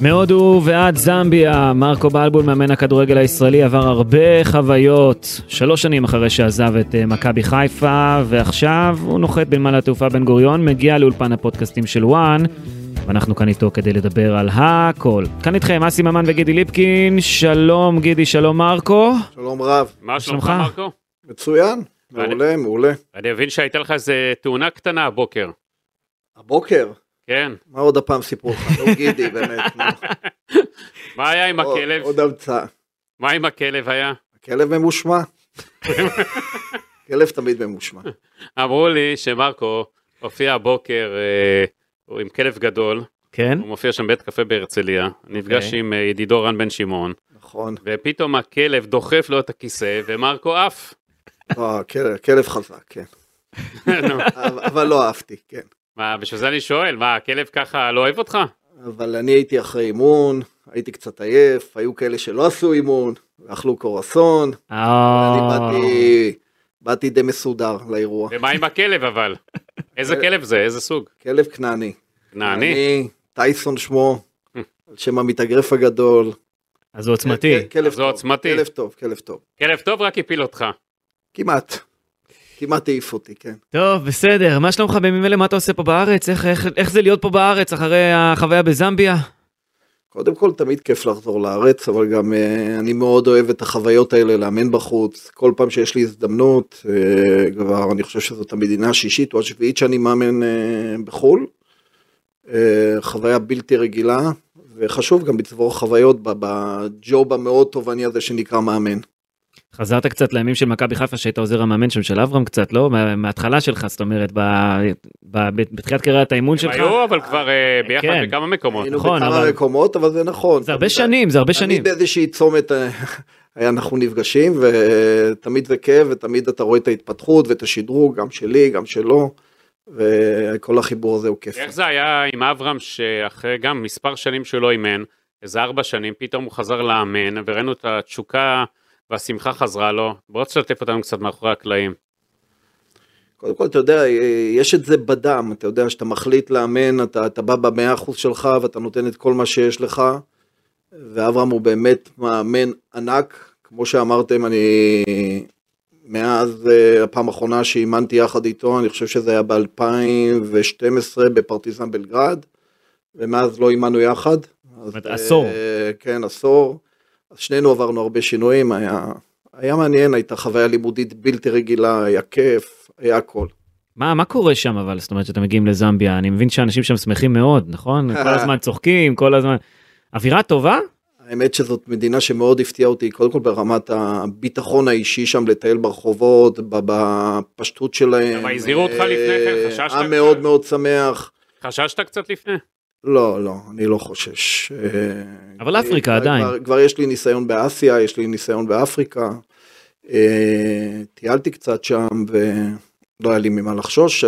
מהודו ועד זמביה, מרקו בלבול, מאמן הכדורגל הישראלי, עבר הרבה חוויות. שלוש שנים אחרי שעזב את אה, מכבי חיפה, ועכשיו הוא נוחת בנמל התעופה בן גוריון, מגיע לאולפן הפודקאסטים של וואן, ואנחנו כאן איתו כדי לדבר על הכל. כאן איתכם אסי ממן וגידי ליפקין, שלום גידי, שלום מרקו. שלום רב. מה שלומך? מרקו? מצוין, מעולה, מעולה. אני מבין שהייתה לך איזה תאונה קטנה הבוקר. הבוקר, כן. מה עוד הפעם סיפרו לך? נו גידי, באמת. מה היה עם הכלב? עוד המצאה. מה עם הכלב היה? הכלב ממושמע. כלב תמיד ממושמע. אמרו לי שמרקו הופיע הבוקר אה, הוא עם כלב גדול, כן? הוא מופיע שם בבית קפה בהרצליה, נפגש אוקיי. עם אה, ידידו רן בן שמעון, נכון. ופתאום הכלב דוחף לו את הכיסא ומרקו עף. לא, הכלב- כלב חזק, כן. אבל אבל לא אהבתי, כן. מה, בשביל זה אני שואל, מה, הכלב ככה לא אוהב אותך? אבל אני הייתי אחרי אימון, הייתי קצת עייף, היו כאלה שלא עשו אימון, אכלו קורסון, אני אה, באתי, באתי די מסודר לאירוע. ומה עם הכלב אבל? איזה כלב זה? איזה סוג? כלב כנעני. כנעני? אני, טייסון שמו, על שם המתאגרף הגדול. אז הוא עוצמתי. כלב טוב, כלב טוב. כלב טוב רק הפיל אותך. כמעט. כמעט העיף אותי, כן. טוב, בסדר, מה שלומך בימים אלה, מה אתה עושה פה בארץ? איך, איך, איך זה להיות פה בארץ אחרי החוויה בזמביה? קודם כל, תמיד כיף לחזור לארץ, אבל גם uh, אני מאוד אוהב את החוויות האלה, לאמן בחוץ. כל פעם שיש לי הזדמנות, uh, כבר אני חושב שזאת המדינה השישית או השביעית שאני מאמן uh, בחו"ל. Uh, חוויה בלתי רגילה, וחשוב גם לצבור חוויות בג'וב המאוד תובעני הזה שנקרא מאמן. חזרת קצת לימים של מכבי חיפה שהיית עוזר המאמן שם של אברהם קצת, לא? מה- מההתחלה שלך, זאת אומרת, ב, ב, ב, בתחילת קריירת האימון שלך. היו אבל כבר אה, ביחד כן. בכמה מקומות. היינו נכון, בכמה אבל- מקומות, אבל זה נכון. זה הרבה שנים, זה הרבה שנים. תמיד באיזושהי צומת אה, אנחנו נפגשים, ותמיד זה כיף, ותמיד אתה רואה את ההתפתחות ואת השדרוג, גם שלי, גם שלו, וכל החיבור הזה הוא כיף. איך זה היה עם אברהם שאחרי גם מספר שנים שהוא לא אימן, איזה ארבע שנים, פתאום הוא חזר לאמן, וראינו את התשוקה והשמחה חזרה לו. בוא תשתף אותנו קצת מאחורי הקלעים. קודם כל, אתה יודע, יש את זה בדם, אתה יודע, שאתה מחליט לאמן, אתה, אתה בא במאה אחוז שלך, ואתה נותן את כל מה שיש לך, ואברהם הוא באמת מאמן ענק, כמו שאמרתם, אני... מאז uh, הפעם האחרונה שאימנתי יחד איתו, אני חושב שזה היה ב-2012 בפרטיזן בלגרד, ומאז לא אימנו יחד. זאת אומרת, עשור. כן, עשור. שנינו עברנו הרבה שינויים, היה, היה מעניין, הייתה חוויה לימודית בלתי רגילה, היה כיף, היה הכל. מה, מה קורה שם אבל? זאת אומרת שאתם מגיעים לזמביה, אני מבין שאנשים שם שמחים מאוד, נכון? כל הזמן צוחקים, כל הזמן... אווירה טובה? האמת שזאת מדינה שמאוד הפתיעה אותי, קודם כל ברמת הביטחון האישי שם, לטייל ברחובות, ב- בפשטות שלהם. אבל הזהירו אותך לפני כן, אה, חששת עם קצת? מאוד מאוד שמח. חששת קצת לפני? לא, לא, אני לא חושש. אה, אבל אפריקה כבר- עדיין. כבר, כבר יש לי ניסיון באסיה, יש לי ניסיון באפריקה. אה, טיילתי קצת שם ולא היה לי ממה לחשוש.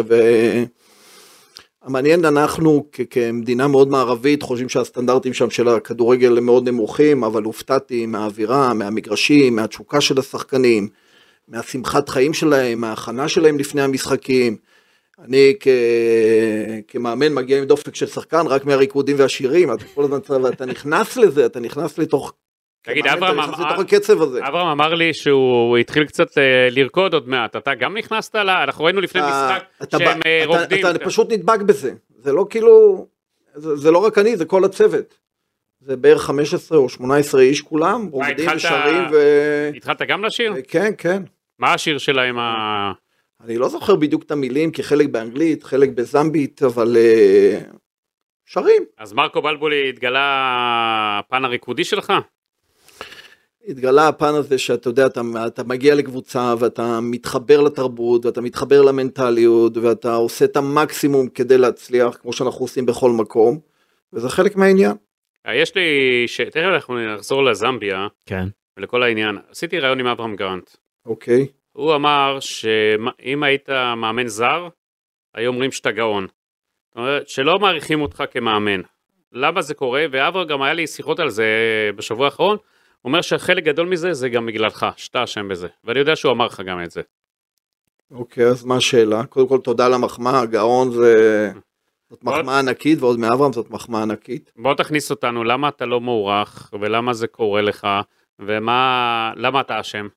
והמעניין, אנחנו כ- כמדינה מאוד מערבית חושבים שהסטנדרטים שם של הכדורגל הם מאוד נמוכים, אבל הופתעתי מהאווירה, מהמגרשים, מהתשוקה של השחקנים, מהשמחת חיים שלהם, מההכנה שלהם לפני המשחקים. אני כ... כמאמן מגיע עם דופק של שחקן רק מהריקודים והשירים, אתה כל הזמן צריך, ואתה נכנס לזה, אתה נכנס לתוך... תגיד, אברהם אמר-. אברהם אמר לי שהוא התחיל קצת אה, לרקוד עוד מעט, אתה גם נכנסת ל... אנחנו ראינו לפני משחק שהם אה, רוקדים. אתה פשוט נדבק בזה, זה לא כאילו, זה לא רק אני, זה כל הצוות. זה בערך 15 או 18 איש כולם, רוקדים ושרים ו... התחלת גם לשיר? כן, כן. מה השיר שלהם? ה- אני לא זוכר בדיוק את המילים, כי חלק באנגלית, חלק בזמבית, אבל אה, שרים. אז מרקו בלבולי התגלה הפן הריקודי שלך? התגלה הפן הזה שאתה יודע, אתה, אתה מגיע לקבוצה ואתה מתחבר לתרבות ואתה מתחבר למנטליות ואתה עושה את המקסימום כדי להצליח, כמו שאנחנו עושים בכל מקום, וזה חלק מהעניין. אה, יש לי, ש... תכף אנחנו נחזור לזמביה כן. ולכל העניין. עשיתי ראיון עם אברהם גרנט. אוקיי? הוא אמר שאם היית מאמן זר, היו אומרים שאתה גאון. זאת אומרת, שלא מעריכים אותך כמאמן. למה זה קורה? ואברהם גם היה לי שיחות על זה בשבוע האחרון, הוא אומר שחלק גדול מזה זה גם בגללך, שאתה אשם בזה. ואני יודע שהוא אמר לך גם את זה. אוקיי, אז מה השאלה? קודם כל תודה על המחמאה, גאון זה... זאת מחמאה ענקית, ועוד מאברהם זאת מחמאה ענקית. בוא תכניס אותנו, למה אתה לא מוערך, ולמה זה קורה לך, ומה, למה אתה אשם?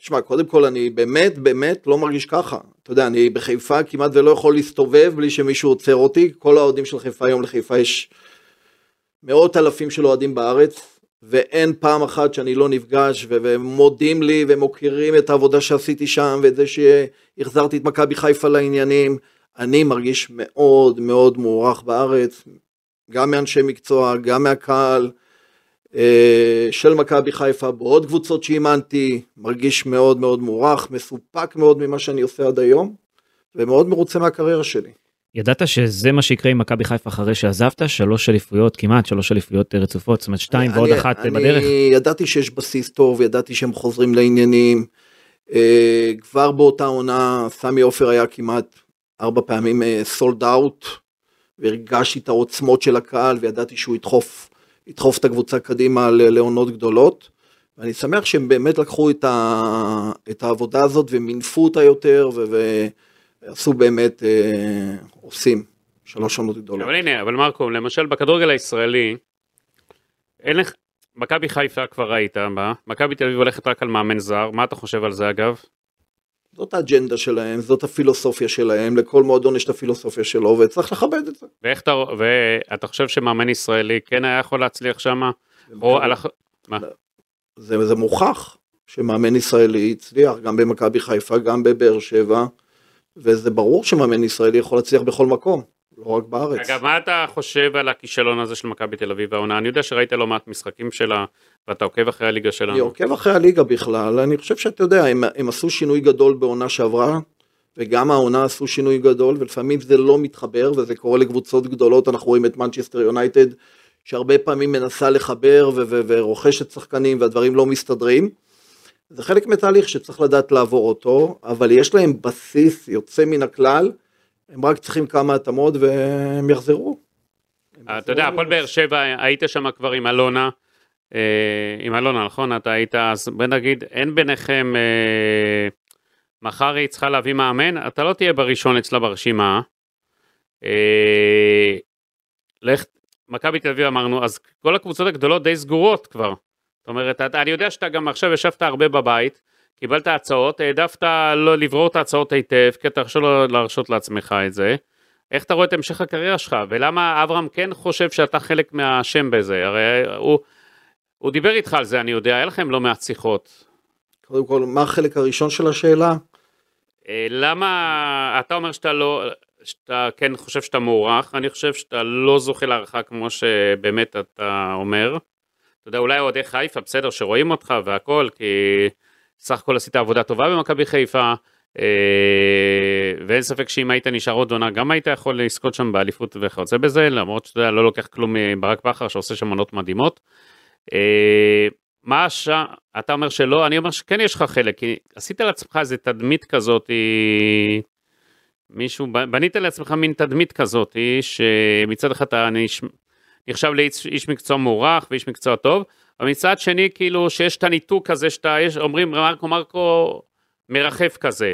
תשמע, קודם כל אני באמת באמת לא מרגיש ככה. אתה יודע, אני בחיפה כמעט ולא יכול להסתובב בלי שמישהו עוצר אותי. כל האוהדים של חיפה היום לחיפה יש מאות אלפים של אוהדים בארץ, ואין פעם אחת שאני לא נפגש, ומודים לי ומוקירים את העבודה שעשיתי שם, ואת זה שהחזרתי את מכבי חיפה לעניינים. אני מרגיש מאוד מאוד מוערך בארץ, גם מאנשי מקצוע, גם מהקהל. אה, של מכבי חיפה בעוד קבוצות שאימנתי, מרגיש מאוד מאוד מוערך, מסופק מאוד ממה שאני עושה עד היום, ומאוד מרוצה מהקריירה שלי. ידעת שזה מה שיקרה עם מכבי חיפה אחרי שעזבת? שלוש אליפויות, כמעט שלוש אליפויות רצופות, זאת אומרת שתיים ועוד אני- אחת אני בדרך. ידעתי שיש בסיס טוב, ידעתי שהם חוזרים לעניינים. אה, כבר באותה עונה, סמי עופר היה כמעט ארבע פעמים סולד אאוט, והרגשתי את העוצמות של הקהל, וידעתי שהוא ידחוף, ידחוף את הקבוצה קדימה לעונות גדולות. ואני שמח שהם באמת לקחו את, ה, את העבודה הזאת ומינפו אותה יותר, ו- ועשו באמת, אה, עושים שלוש עונות גדולות. אבל הנה, אבל מרקו, למשל בכדורגל הישראלי, אין לך, מכבי חיפה כבר ראית בה, מכבי תל אביב הולכת רק על מאמן זר, מה אתה חושב על זה אגב? זאת האג'נדה שלהם, זאת הפילוסופיה שלהם, לכל מועדון יש את הפילוסופיה שלו, וצריך לכבד את זה. ואיך אתה, ואתה חושב שמאמן ישראלי כן היה יכול להצליח שם? או על הח... מה? זה, זה מוכח שמאמן ישראלי הצליח גם במכבי חיפה, גם בבאר שבע, וזה ברור שמאמן ישראלי יכול להצליח בכל מקום, לא רק בארץ. אגב, מה אתה חושב על הכישלון הזה של מכבי תל אביב העונה? אני יודע שראית לא מעט משחקים שלה, ואתה עוקב אחרי הליגה אני שלנו. עוקב אחרי הליגה בכלל, אני חושב שאתה יודע, הם, הם עשו שינוי גדול בעונה שעברה, וגם העונה עשו שינוי גדול, ולפעמים זה לא מתחבר, וזה קורה לקבוצות גדולות, אנחנו רואים את מנצ'סטר יונייטד, שהרבה פעמים מנסה לחבר ו- ו- ורוכשת שחקנים והדברים לא מסתדרים. זה חלק מתהליך שצריך לדעת לעבור אותו, אבל יש להם בסיס יוצא מן הכלל, הם רק צריכים כמה התאמות והם יחזרו. הם אתה יודע. הפועל באר שבע, היית שם כבר עם אלונה, אה, עם אלונה, נכון? אתה היית, אז בוא נגיד, אין ביניכם, אה, מחר היא צריכה להביא מאמן, אתה לא תהיה בראשון אצלה ברשימה. אה, לך, מכבי תל אביב אמרנו, אז כל הקבוצות הגדולות די סגורות כבר. זאת אומרת, אני יודע שאתה גם עכשיו ישבת הרבה בבית, קיבלת הצעות, העדפת לא לברור את ההצעות היטב, כי אתה יכול לא להרשות לעצמך את זה. איך אתה רואה את המשך הקריירה שלך, ולמה אברהם כן חושב שאתה חלק מהשם בזה, הרי הוא, הוא דיבר איתך על זה, אני יודע, היה לכם לא מעט שיחות. קודם כל, מה החלק הראשון של השאלה? אה, למה אתה אומר שאתה לא, שאתה כן חושב שאתה מוערך, אני חושב שאתה לא זוכה להערכה כמו שבאמת אתה אומר. אתה יודע, אולי אוהדי חיפה, בסדר, שרואים אותך והכל, כי סך הכל עשית עבודה טובה במכבי חיפה, אה, ואין ספק שאם היית נשאר עוד עונה, גם היית יכול לזכות שם באליפות וכיוצא בזה, למרות שאתה יודע, לא לוקח כלום מברק בכר שעושה שם עונות מדהימות. אה, מה השעה, אתה אומר שלא, אני אומר שכן יש לך חלק, כי עשית לעצמך איזה תדמית כזאת, מישהו, בנית לעצמך מין תדמית כזאת, שמצד אחד אתה נחשב לאיש איש מקצוע מוערך ואיש מקצוע טוב, אבל מצד שני כאילו שיש את הניתוק הזה שאתה, יש, אומרים מרקו מרקו מרחף כזה.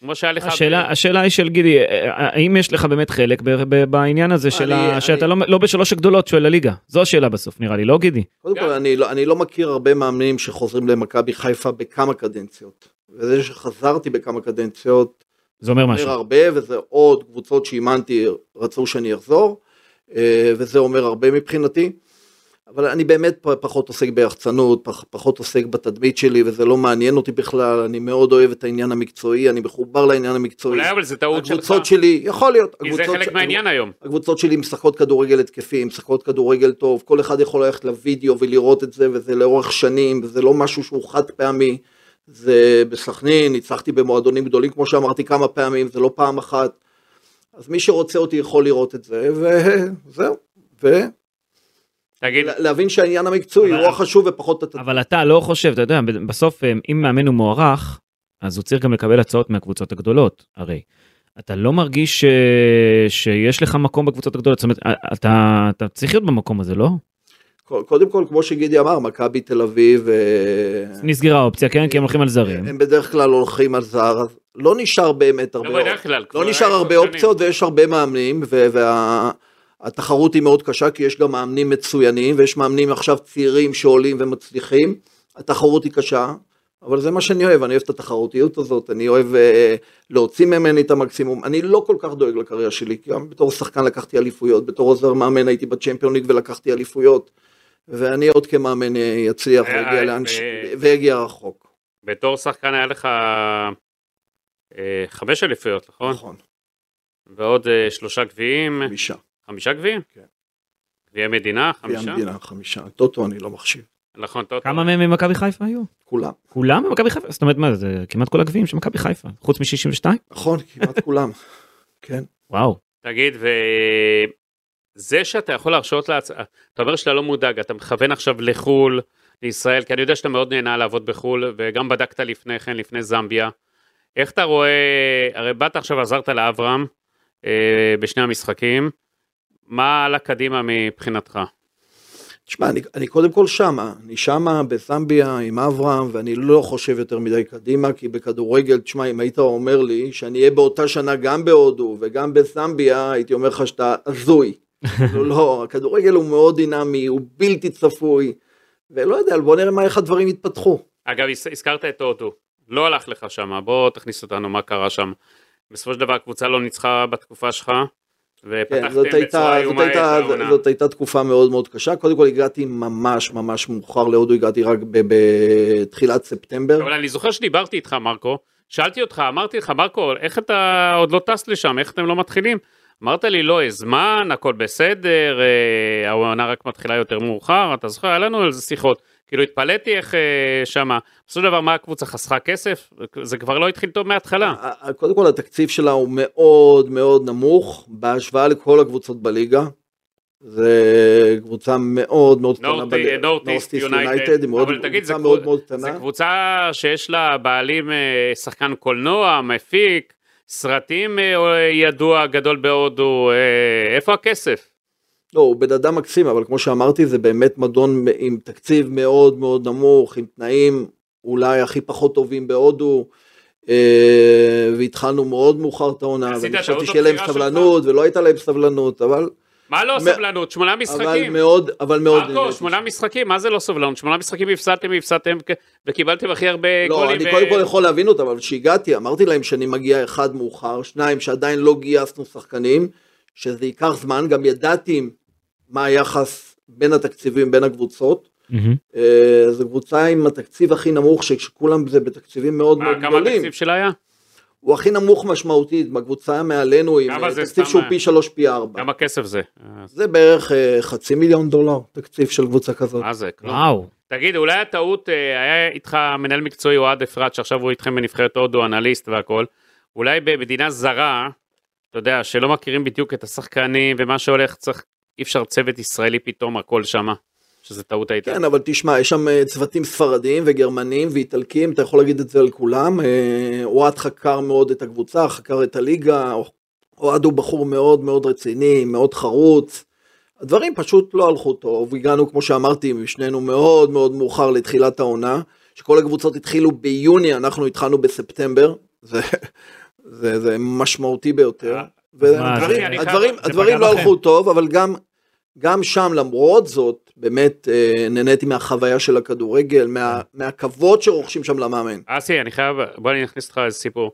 כמו שהיה לך... השאלה, השאלה היא של גידי, אה, האם יש לך באמת חלק ב- ב- בעניין הזה של אני- ה... שאתה אני- לא, לא בשלוש הגדולות של הליגה? זו השאלה בסוף נראה לי, לא גידי? קודם. כל, אני לא, אני לא מכיר הרבה מאמנים שחוזרים למכבי חיפה בכמה קדנציות. וזה שחזרתי בכמה קדנציות, זה אומר אומר משהו. הרבה, וזה עוד קבוצות שאימנתי רצו שאני אחזור, אה, וזה אומר הרבה מבחינתי. אבל אני באמת פחות עוסק ביחצנות, פח, פחות עוסק בתדמית שלי, וזה לא מעניין אותי בכלל, אני מאוד אוהב את העניין המקצועי, אני מחובר לעניין המקצועי. אולי אבל זה טעות שלך. הקבוצות שלי, יכול להיות. כי זה חלק ש- מהעניין היום. הקבוצות שלי משחקות כדורגל התקפי, משחקות כדורגל טוב, כל אחד יכול ללכת לוידאו ולראות את זה, וזה לאורך שנים, וזה לא משהו שהוא חד פעמי. זה בסכנין, ניצחתי במועדונים גדולים, כמו שאמרתי כמה פעמים, זה לא פעם אחת. אז מי שרוצה אותי יכול לראות את זה, וזהו. תגיד, ולהבין שהעניין המקצועי אבל- הוא החשוב ופחות התדמית. אבל אתה לא חושב, אתה יודע, בסוף אה, אם מאמן הוא מוערך, אז הוא צריך גם לקבל הצעות מהקבוצות הגדולות, הרי. אתה לא מרגיש ש... שיש לך מקום בקבוצות הגדולות? זאת אומרת, אתה, אתה צריך להיות במקום הזה, לא? קודם כל, כמו שגידי אמר, מכבי תל אביב... אה, נסגרה האופציה, כן? כי הם הולכים על זרים. הם בדרך כלל הולכים על זר, אז לא נשאר באמת הרבה... לא לא נשאר הרבה. אופציות ויש הרבה מאמנים, והתחרות היא מאוד קשה, כי יש גם מאמנים מצוינים, ויש מאמנים עכשיו צעירים שעולים ומצליחים. התחרות היא קשה, אבל זה מה שאני אוהב, אני אוהב את התחרותיות הזאת, אני אוהב אה, להוציא ממני את המקסימום. אני לא כל כך דואג לקריירה שלי, כי גם בתור שחקן לקחתי אליפויות, בתור עוזר מאמן הייתי בצ'מפיון ליג ולקחתי אליפויות, ואני עוד כמאמן אה, יצליח אה, ויגיע אה, לאן ש... אה, ויגיע רחוק. בתור שחקן היה לך אה, חמש אליפויות, נכון? נכון, ועוד אה, שלושה גביעים, חמישה. חמישה גביעים? כן. גביעי מדינה, גביע חמישה? המדינה, חמישה. טוטו אני לא מחשיב. נכון, טוב. כמה מהם ממכבי חיפה היו? כולם. כולם ממכבי חיפה? זאת אומרת, מה, זה כמעט כל הגביעים של מכבי חיפה, חוץ מ-62? נכון, כמעט כולם. כן. וואו. תגיד, וזה שאתה יכול להרשות לעצמך, אתה אומר שאתה לא מודאג, אתה מכוון עכשיו לחו"ל, לישראל, כי אני יודע שאתה מאוד נהנה לעבוד בחו"ל, וגם בדקת לפני כן, לפני זמביה. איך אתה רואה, הרי באת עכשיו, עזרת לאברהם אה, בשני המשחקים, מה עלה קדימה מבחינתך? תשמע, אני, אני קודם כל שמה, אני שמה בזמביה עם אברהם, ואני לא חושב יותר מדי קדימה, כי בכדורגל, תשמע, אם היית אומר לי שאני אהיה באותה שנה גם בהודו וגם בזמביה, הייתי אומר לך שאתה הזוי. לא, לא, הכדורגל הוא מאוד דינמי, הוא בלתי צפוי, ולא יודע, בוא נראה מה, איך הדברים יתפתחו. אגב, הז- הזכרת את הודו, לא הלך לך שם, בוא תכניס אותנו, מה קרה שם. בסופו של דבר הקבוצה לא ניצחה בתקופה שלך, ופתחתם זאת הייתה, בצורה זאת, איומה את הייתה, העונה. זאת הייתה תקופה מאוד מאוד קשה. קודם כל הגעתי ממש ממש מאוחר להודו, הגעתי רק בתחילת ספטמבר. אבל אני זוכר שדיברתי איתך, מרקו, שאלתי אותך, אמרתי לך, מרקו, איך אתה עוד לא טס לשם, איך אתם לא מתחילים? אמרת לי, לא, זמן, הכל בסדר, אה, העונה רק מתחילה יותר מאוחר, אתה זוכר, היה לנו על זה שיחות. כאילו התפלאתי איך אה, שמה, בסופו של דבר מה הקבוצה חסכה כסף? זה כבר לא התחיל טוב מההתחלה. ה- ה- קודם כל התקציב שלה הוא מאוד מאוד נמוך בהשוואה לכל הקבוצות בליגה. זה קבוצה מאוד מאוד קטנה. נורט ב- נורט איסט North East יונייטד, אבל תגיד, זה קבוצה שיש לה בעלים, אה, שחקן קולנוע, מפיק, סרטים אה, ידוע, גדול בהודו, אה, איפה הכסף? לא, הוא בן אדם מקסים, אבל כמו שאמרתי, זה באמת מדון עם תקציב מאוד מאוד נמוך, עם תנאים אולי הכי פחות טובים בהודו. אה, והתחלנו מאוד מאוחר את העונה, ואני חשבתי שיהיה להם סבלנות, ולא הייתה להם סבלנות, אבל, מה לא סבלנות? שמונה אבל משחקים. מאוד, אבל מאוד... מרקו. שמונה משחקים, מה זה לא סבלנות? שמונה משחקים הפסדתם, הפסדתם וקיבלתם הכי הרבה לא, גולים. אני ו- קודם כל יכול להבין אותם, אבל כשהגעתי, אמרתי להם שאני מגיע אחד מאוחר, שניים, שעדיין לא גייסנו שחקנים, שזה ייקח זמן, גם ידעתי מה היחס בין התקציבים, בין הקבוצות. אה, זו קבוצה עם התקציב הכי נמוך, שכולם זה בתקציבים מאוד מה, מאוד כמה גדולים. התקציב שלה היה? הוא הכי נמוך משמעותית, בקבוצה מעלינו, עם כמה אה, זה תקציב שהוא אה? פי שלוש, פי ארבע. כמה כסף זה? זה בערך חצי מיליון דולר, תקציב של קבוצה כזאת. מה זה? וואו. תגיד, אולי הטעות, היה איתך מנהל מקצועי אוהד אפרת, שעכשיו הוא איתכם בנבחרת הודו, אנליסט והכל, אולי במדינה זרה, אתה יודע, שלא מכירים בדיוק את השחקנים ומה שהולך, צריך, אי אפשר צוות ישראלי פתאום, הכל שמה, שזה טעות הייתה. כן, אבל תשמע, יש שם אה, צוותים ספרדיים וגרמנים ואיטלקים, אתה יכול להגיד את זה על כולם. אה, אוהד חקר מאוד את הקבוצה, חקר את הליגה, אוהד הוא בחור מאוד מאוד רציני, מאוד חרוץ. הדברים פשוט לא הלכו טוב, הגענו, כמו שאמרתי, שנינו מאוד מאוד מאוחר לתחילת העונה, שכל הקבוצות התחילו ביוני, אנחנו התחלנו בספטמבר, זה, זה, זה משמעותי ביותר. הדברים, זה הדברים פגע לא. הלכו טוב, אבל גם, גם שם, למרות זאת, באמת אה, נהניתי מהחוויה של הכדורגל, מה, מהכבוד שרוכשים שם למאמן. אסי, אני חייב, בוא אני אכניס אותך איזה סיפור.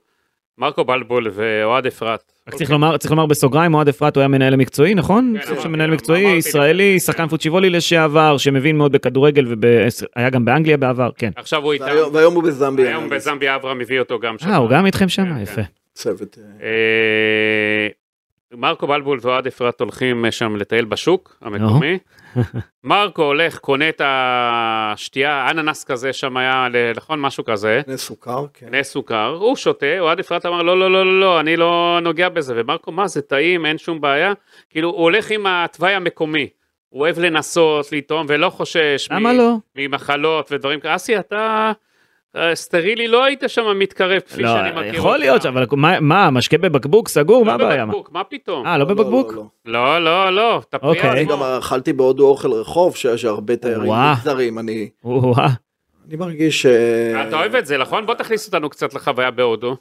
מרקו בלבול ואוהד אפרת. רק צריך לומר, צריך לומר בסוגריים, אוהד אפרת הוא היה מנהל מקצועי, נכון? כן, אני חושב אמרתי, שמנהל אמרתי, מקצועי. ישראלי, שחקן פוצ'יבולי לשעבר, שמבין מאוד בכדורגל והיה גם באנגליה בעבר, כן. עכשיו הוא איתם, והיום, הוא בזמביה. היום בזמביה אברהם הביא אותו גם אה, הוא גם איתכם שם? כן, יפה. צוות. אה, אה, מרקו בלבול ואוהד אפרת הולכים שם לטייל בשוק המקומי. מרקו הולך, קונה את השתייה, אננס כזה שם היה, נכון? משהו כזה. קנה סוכר, כן. קנה סוכר, הוא שותה, אוהד אפרת אמר לא, לא, לא, לא, לא, אני לא נוגע בזה, ומרקו, מה זה טעים, אין שום בעיה. כאילו, הוא הולך עם התוואי המקומי. הוא אוהב לנסות, לטעום, ולא חושש למה לא? ממחלות ודברים כאלה. אסי, אתה אה, סטרילי לא היית שם מתקרב כפי לא, שאני מכיר אותך. יכול להיות, אבל מה- מה, משקה בבקבוק סגור? מה לא הבעיה? בבקבוק, מה פתאום? אה, לא בבקבוק? לא, לא. לא, לא, לא, אתה פרי אוקיי. אני. גם אכלתי בהודו אוכל רחוב, שיש הרבה תיירים. מגזרים, אני וואה. אני מרגיש ש... אתה אוהב את זה, נכון? בוא תכניס אותנו קצת לחוויה בהודו.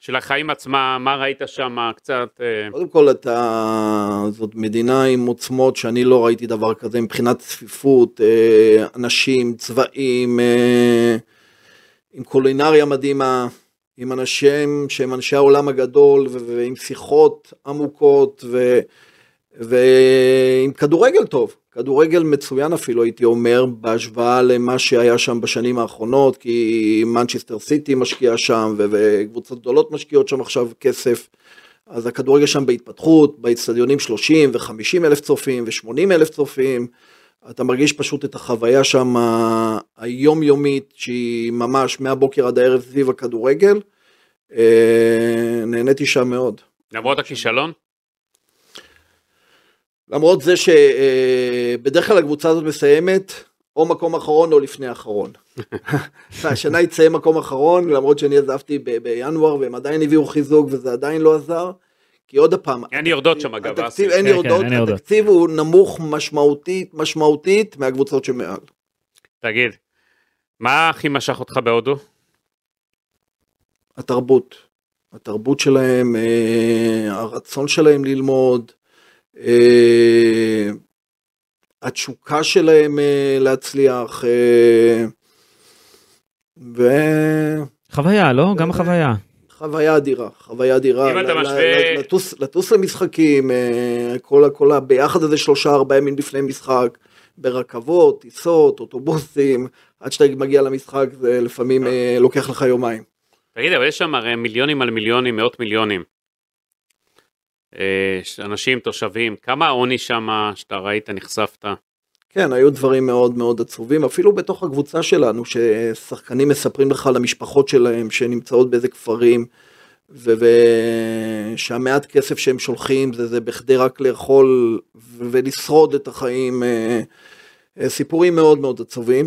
של החיים עצמם, מה ראית שם קצת... אה, קודם כל אתה, זאת מדינה עם עוצמות שאני לא ראיתי דבר כזה מבחינת צפיפות, אה, אנשים, צבעים, אה, עם קולינריה מדהימה, עם אנשים שהם אנשי העולם הגדול ועם שיחות עמוקות ו- ועם כדורגל טוב, כדורגל מצוין אפילו הייתי אומר בהשוואה למה שהיה שם בשנים האחרונות כי מנצ'סטר סיטי משקיע שם וקבוצות גדולות משקיעות שם עכשיו כסף. אז הכדורגל שם בהתפתחות, באצטדיונים 30 ו-50 אלף צופים ו-80 אלף צופים. אתה מרגיש פשוט את החוויה שם היומיומית שהיא ממש מהבוקר עד הערב סביב הכדורגל. אה, נהניתי שם מאוד. למרות הכישלון? למרות זה שבדרך כלל הקבוצה הזאת מסיימת או מקום אחרון או לפני אחרון. השנה היא תסיים מקום אחרון למרות שאני עזבתי ב- בינואר והם עדיין הביאו חיזוק וזה עדיין לא עזר. כי עוד פעם, אין יורדות שם אגב, התקציב. אין כן, יורדות, כן, אין יורדות. התקציב הוא נמוך משמעותית, משמעותית מהקבוצות שמעל. תגיד, מה הכי משך אותך בהודו? התרבות, התרבות שלהם, אה, הרצון שלהם ללמוד, אה, התשוקה שלהם אה, להצליח, אה, חוויה, לא? גם חוויה. וחוויה אדירה, חוויה אדירה, אם אתה ל- ל- משווה- לטוס, לטוס למשחקים, אה, כל, כל הביחד הזה שלושה ארבעה ימים לפני משחק, ברכבות, טיסות, אוטובוסים, עד שאתה מגיע למשחק זה לפעמים אה, לוקח לך יומיים. תגיד, אבל יש שם הרי מיליונים על מיליונים, מאות מיליונים. אה, אנשים, תושבים, כמה העוני שם שאתה ראית, נחשפת? כן, היו דברים מאוד מאוד עצובים, אפילו בתוך הקבוצה שלנו, ששחקנים מספרים לך על המשפחות שלהם שנמצאות באיזה כפרים, ושהמעט כסף שהם שולחים זה, זה בכדי רק לאכול ולשרוד את החיים. אה, סיפורים מאוד מאוד עצובים,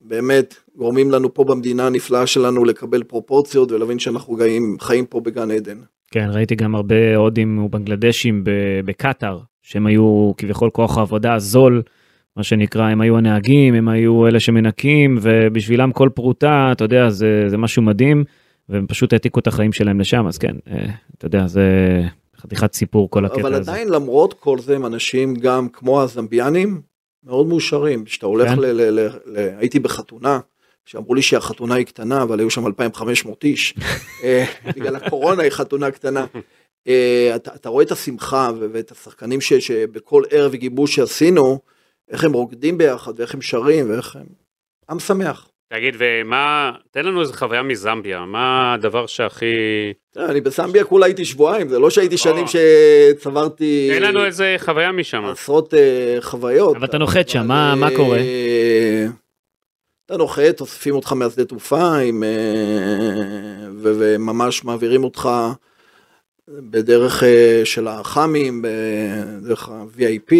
שבאמת גורמים לנו פה במדינה הנפלאה שלנו לקבל פרופורציות ולהבין שאנחנו חיים, חיים פה בגן עדן. כן, ראיתי גם הרבה הודים ובנגלדשים בקטאר, שהם היו כביכול כוח העבודה הזול, מה שנקרא, הם היו הנהגים, הם היו אלה שמנקים, ובשבילם כל פרוטה, אתה יודע, זה, זה משהו מדהים, והם פשוט העתיקו את החיים שלהם לשם, אז כן, אה, אתה יודע, זה חתיכת סיפור כל הקטע אבל הזה. עדיין למרות כל זה הם אנשים גם כמו הזמביאנים מאוד מאושרים. כשאתה הולך כן. ל... ל, ל, ל הייתי בחתונה, שאמרו לי שהחתונה היא קטנה אבל היו שם 2,500 איש. אה, בגלל הקורונה היא חתונה קטנה. אה, אתה, אתה רואה את השמחה ואת השחקנים ש, שבכל ערב גיבוש שעשינו, איך הם רוקדים ביחד ואיך הם שרים ואיך הם... עם שמח. תגיד, ומה, תן לנו איזה חוויה מזמביה, מה הדבר שהכי... תראה, אני בסמביה כולה הייתי שבועיים, זה לא שהייתי שנים. שצברתי תן לנו איזה חוויה משם. עשרות אה, חוויות. אבל אתה נוחת שם, מה- מה אה, קורה? אתה נוחת, אוספים אותך מהשדה תעופה אה, ו- וממש מעבירים אותך בדרך אה, של החאמים, בדרך ה-VIP,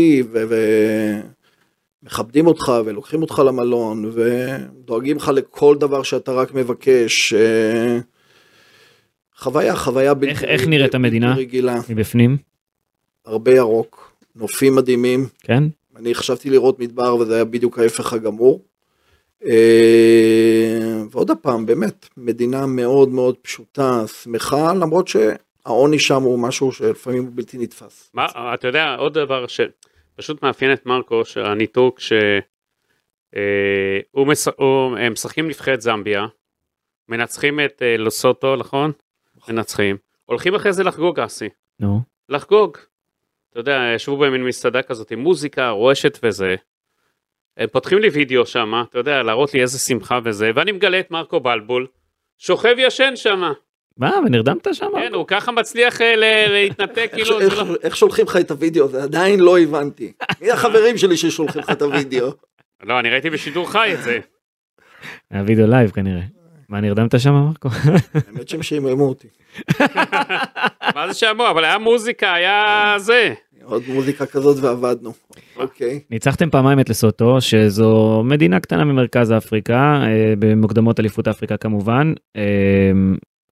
ומכבדים אותך ולוקחים אותך למלון ודואגים לך לכל דבר שאתה רק מבקש. אה, חוויה, חוויה בלתי איך- איך נראית המדינה? רגילה, מבפנים, הרבה ירוק, נופים מדהימים. כן? אני חשבתי לראות מדבר וזה היה בדיוק ההפך הגמור. אה, ועוד פעם, באמת, מדינה מאוד מאוד פשוטה, שמחה, למרות שהעוני שם הוא משהו שלפעמים הוא בלתי נתפס. מה, אתה יודע, עוד דבר שפשוט מאפיין את מרקו, שהניתוק ש... אה, מש... הוא... הם משחקים נבחרת זמביה, מנצחים את אה, לוסוטו, נכון? מנצחים. הולכים אחרי זה לחגוג אסי. נו. לחגוג. אתה יודע, ישבו במין מסעדה כזאת עם מוזיקה, רועשת וזה. הם פותחים לי וידאו שם, אתה יודע, להראות לי איזה שמחה וזה, ואני מגלה את מרקו בלבול, שוכב ישן שם. מה, ונרדמת שם? כן, הוא ככה מצליח אה, להתנתק, איך, כאילו, איך, זה לא... איך שולחים לך את הוידאו הזה? עדיין לא הבנתי. מי החברים שלי ששולחים לך את הוידאו? לא, אני ראיתי בשידור חי את זה. היה וידאו live כנראה. מה, נרדמת שם, מרקו? האמת שהם שעממו אותי. מה זה שעממו, אבל היה מוזיקה, היה זה. עוד מוזיקה כזאת ועבדנו. אוקיי. ניצחתם פעמיים את לסוטו, שזו מדינה קטנה ממרכז אפריקה, אה, במוקדמות אליפות אפריקה כמובן.